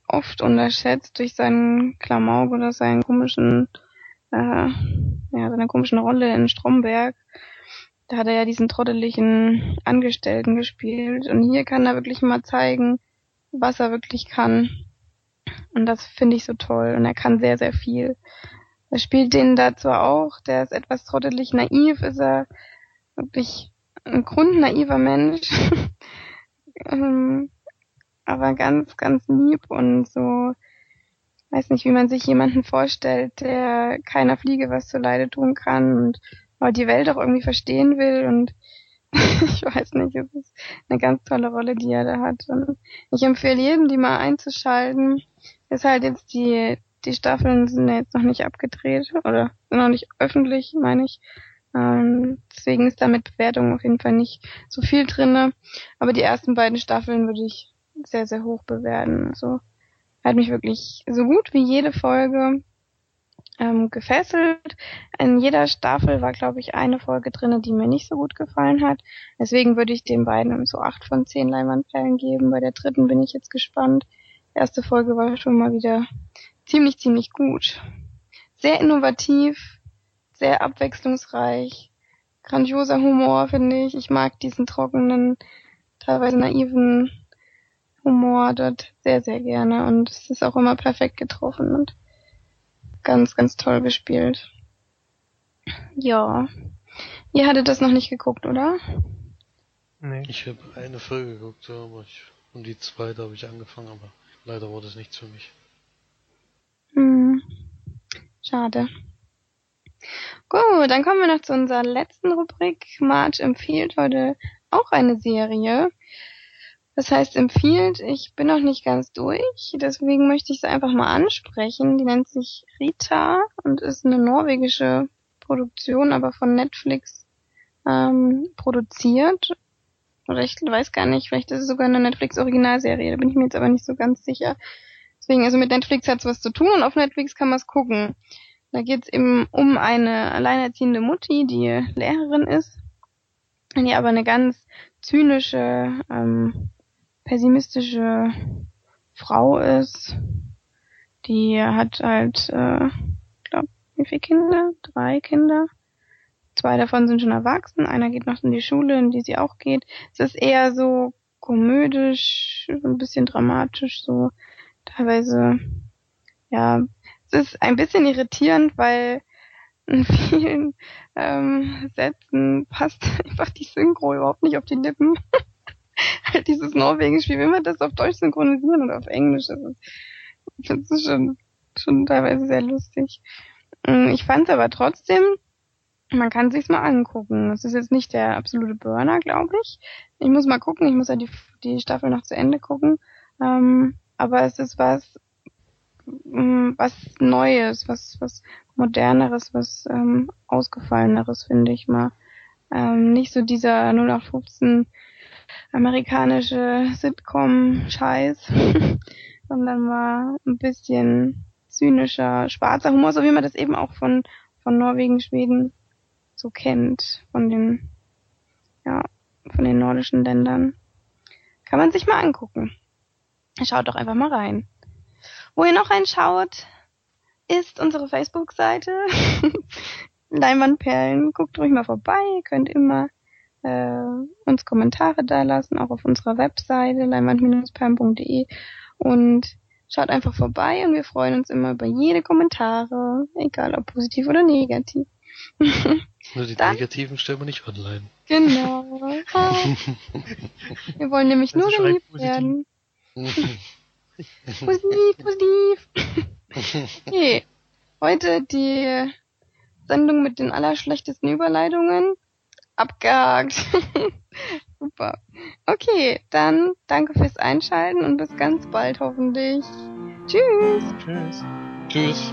oft unterschätzt durch seinen Klamauk oder seinen komischen, äh, ja, seine komischen Rolle in Stromberg. Da hat er ja diesen trotteligen Angestellten gespielt und hier kann er wirklich mal zeigen, was er wirklich kann. Und das finde ich so toll und er kann sehr, sehr viel. Er spielt den da zwar auch, der ist etwas trottelig naiv, ist er wirklich ein grundnaiver Mensch. ähm, aber ganz, ganz lieb und so, weiß nicht, wie man sich jemanden vorstellt, der keiner Fliege was zu Leide tun kann und die Welt auch irgendwie verstehen will und ich weiß nicht, es ist eine ganz tolle Rolle, die er da hat. Und ich empfehle jedem, die mal einzuschalten. Ist halt jetzt die, die Staffeln sind ja jetzt noch nicht abgedreht oder sind noch nicht öffentlich, meine ich. Ähm, deswegen ist da mit Bewertungen auf jeden Fall nicht so viel drinne. Aber die ersten beiden Staffeln würde ich sehr, sehr hoch bewerten. Also hat mich wirklich so gut wie jede Folge ähm, gefesselt. In jeder Staffel war, glaube ich, eine Folge drinne, die mir nicht so gut gefallen hat. Deswegen würde ich den beiden so acht von zehn Leinwandperlen geben. Bei der dritten bin ich jetzt gespannt. Die erste Folge war schon mal wieder ziemlich, ziemlich gut. Sehr innovativ, sehr abwechslungsreich, grandioser Humor, finde ich. Ich mag diesen trockenen, teilweise naiven Humor dort sehr, sehr gerne und es ist auch immer perfekt getroffen und ganz, ganz toll gespielt. Ja. Ihr hattet das noch nicht geguckt, oder? Nee. Ich habe eine Folge geguckt, ja, aber ich, und die zweite habe ich angefangen, aber leider war das nichts für mich. Hm. Schade. Gut, dann kommen wir noch zu unserer letzten Rubrik. March empfiehlt heute auch eine Serie. Das heißt empfiehlt, ich bin noch nicht ganz durch, deswegen möchte ich es einfach mal ansprechen. Die nennt sich Rita und ist eine norwegische Produktion, aber von Netflix ähm, produziert. Oder ich weiß gar nicht, vielleicht ist es sogar eine Netflix-Originalserie, da bin ich mir jetzt aber nicht so ganz sicher. Deswegen, also mit Netflix hat es was zu tun und auf Netflix kann man es gucken. Da geht es eben um eine alleinerziehende Mutti, die Lehrerin ist, die aber eine ganz zynische ähm, pessimistische Frau ist. Die hat halt, äh, glaub, wie viele Kinder? Drei Kinder. Zwei davon sind schon erwachsen. Einer geht noch in die Schule, in die sie auch geht. Es ist eher so komödisch, ein bisschen dramatisch, so teilweise, ja, es ist ein bisschen irritierend, weil in vielen ähm, Sätzen passt einfach die Synchro überhaupt nicht auf die Lippen. Halt dieses Norwegen-Spiel, wenn wir das auf Deutsch synchronisieren oder auf Englisch, das ist, das ist schon, schon teilweise sehr lustig. Mm, Ich fand es aber trotzdem, man kann sich's mal angucken. Es ist jetzt nicht der absolute Burner, glaube ich. Ich muss mal gucken, ich muss ja die, die Staffel noch zu Ende gucken. Ähm, aber es ist was, mm, was Neues, was, was moderneres, was ähm, ausgefalleneres, finde ich mal. Ähm, nicht so dieser 0815 amerikanische Sitcom-Scheiß, sondern mal ein bisschen zynischer, schwarzer Humor, so wie man das eben auch von, von Norwegen, Schweden so kennt, von den, ja, von den nordischen Ländern. Kann man sich mal angucken. Schaut doch einfach mal rein. Wo ihr noch reinschaut, ist unsere Facebook-Seite. Leinwandperlen. Guckt ruhig mal vorbei. Könnt immer äh, uns Kommentare da lassen, auch auf unserer Webseite leinwand-perlen.de und schaut einfach vorbei und wir freuen uns immer über jede Kommentare, egal ob positiv oder negativ. Nur die Dann- negativen stellen wir nicht online. genau. Wir wollen nämlich Also nur geliebt positiv. werden. Positiv, positiv. Okay. Heute die Sendung mit den allerschlechtesten Überleitungen. Abgehakt. Super. Okay, dann danke fürs Einschalten und bis ganz bald hoffentlich. Tschüss. Tschüss. Tschüss.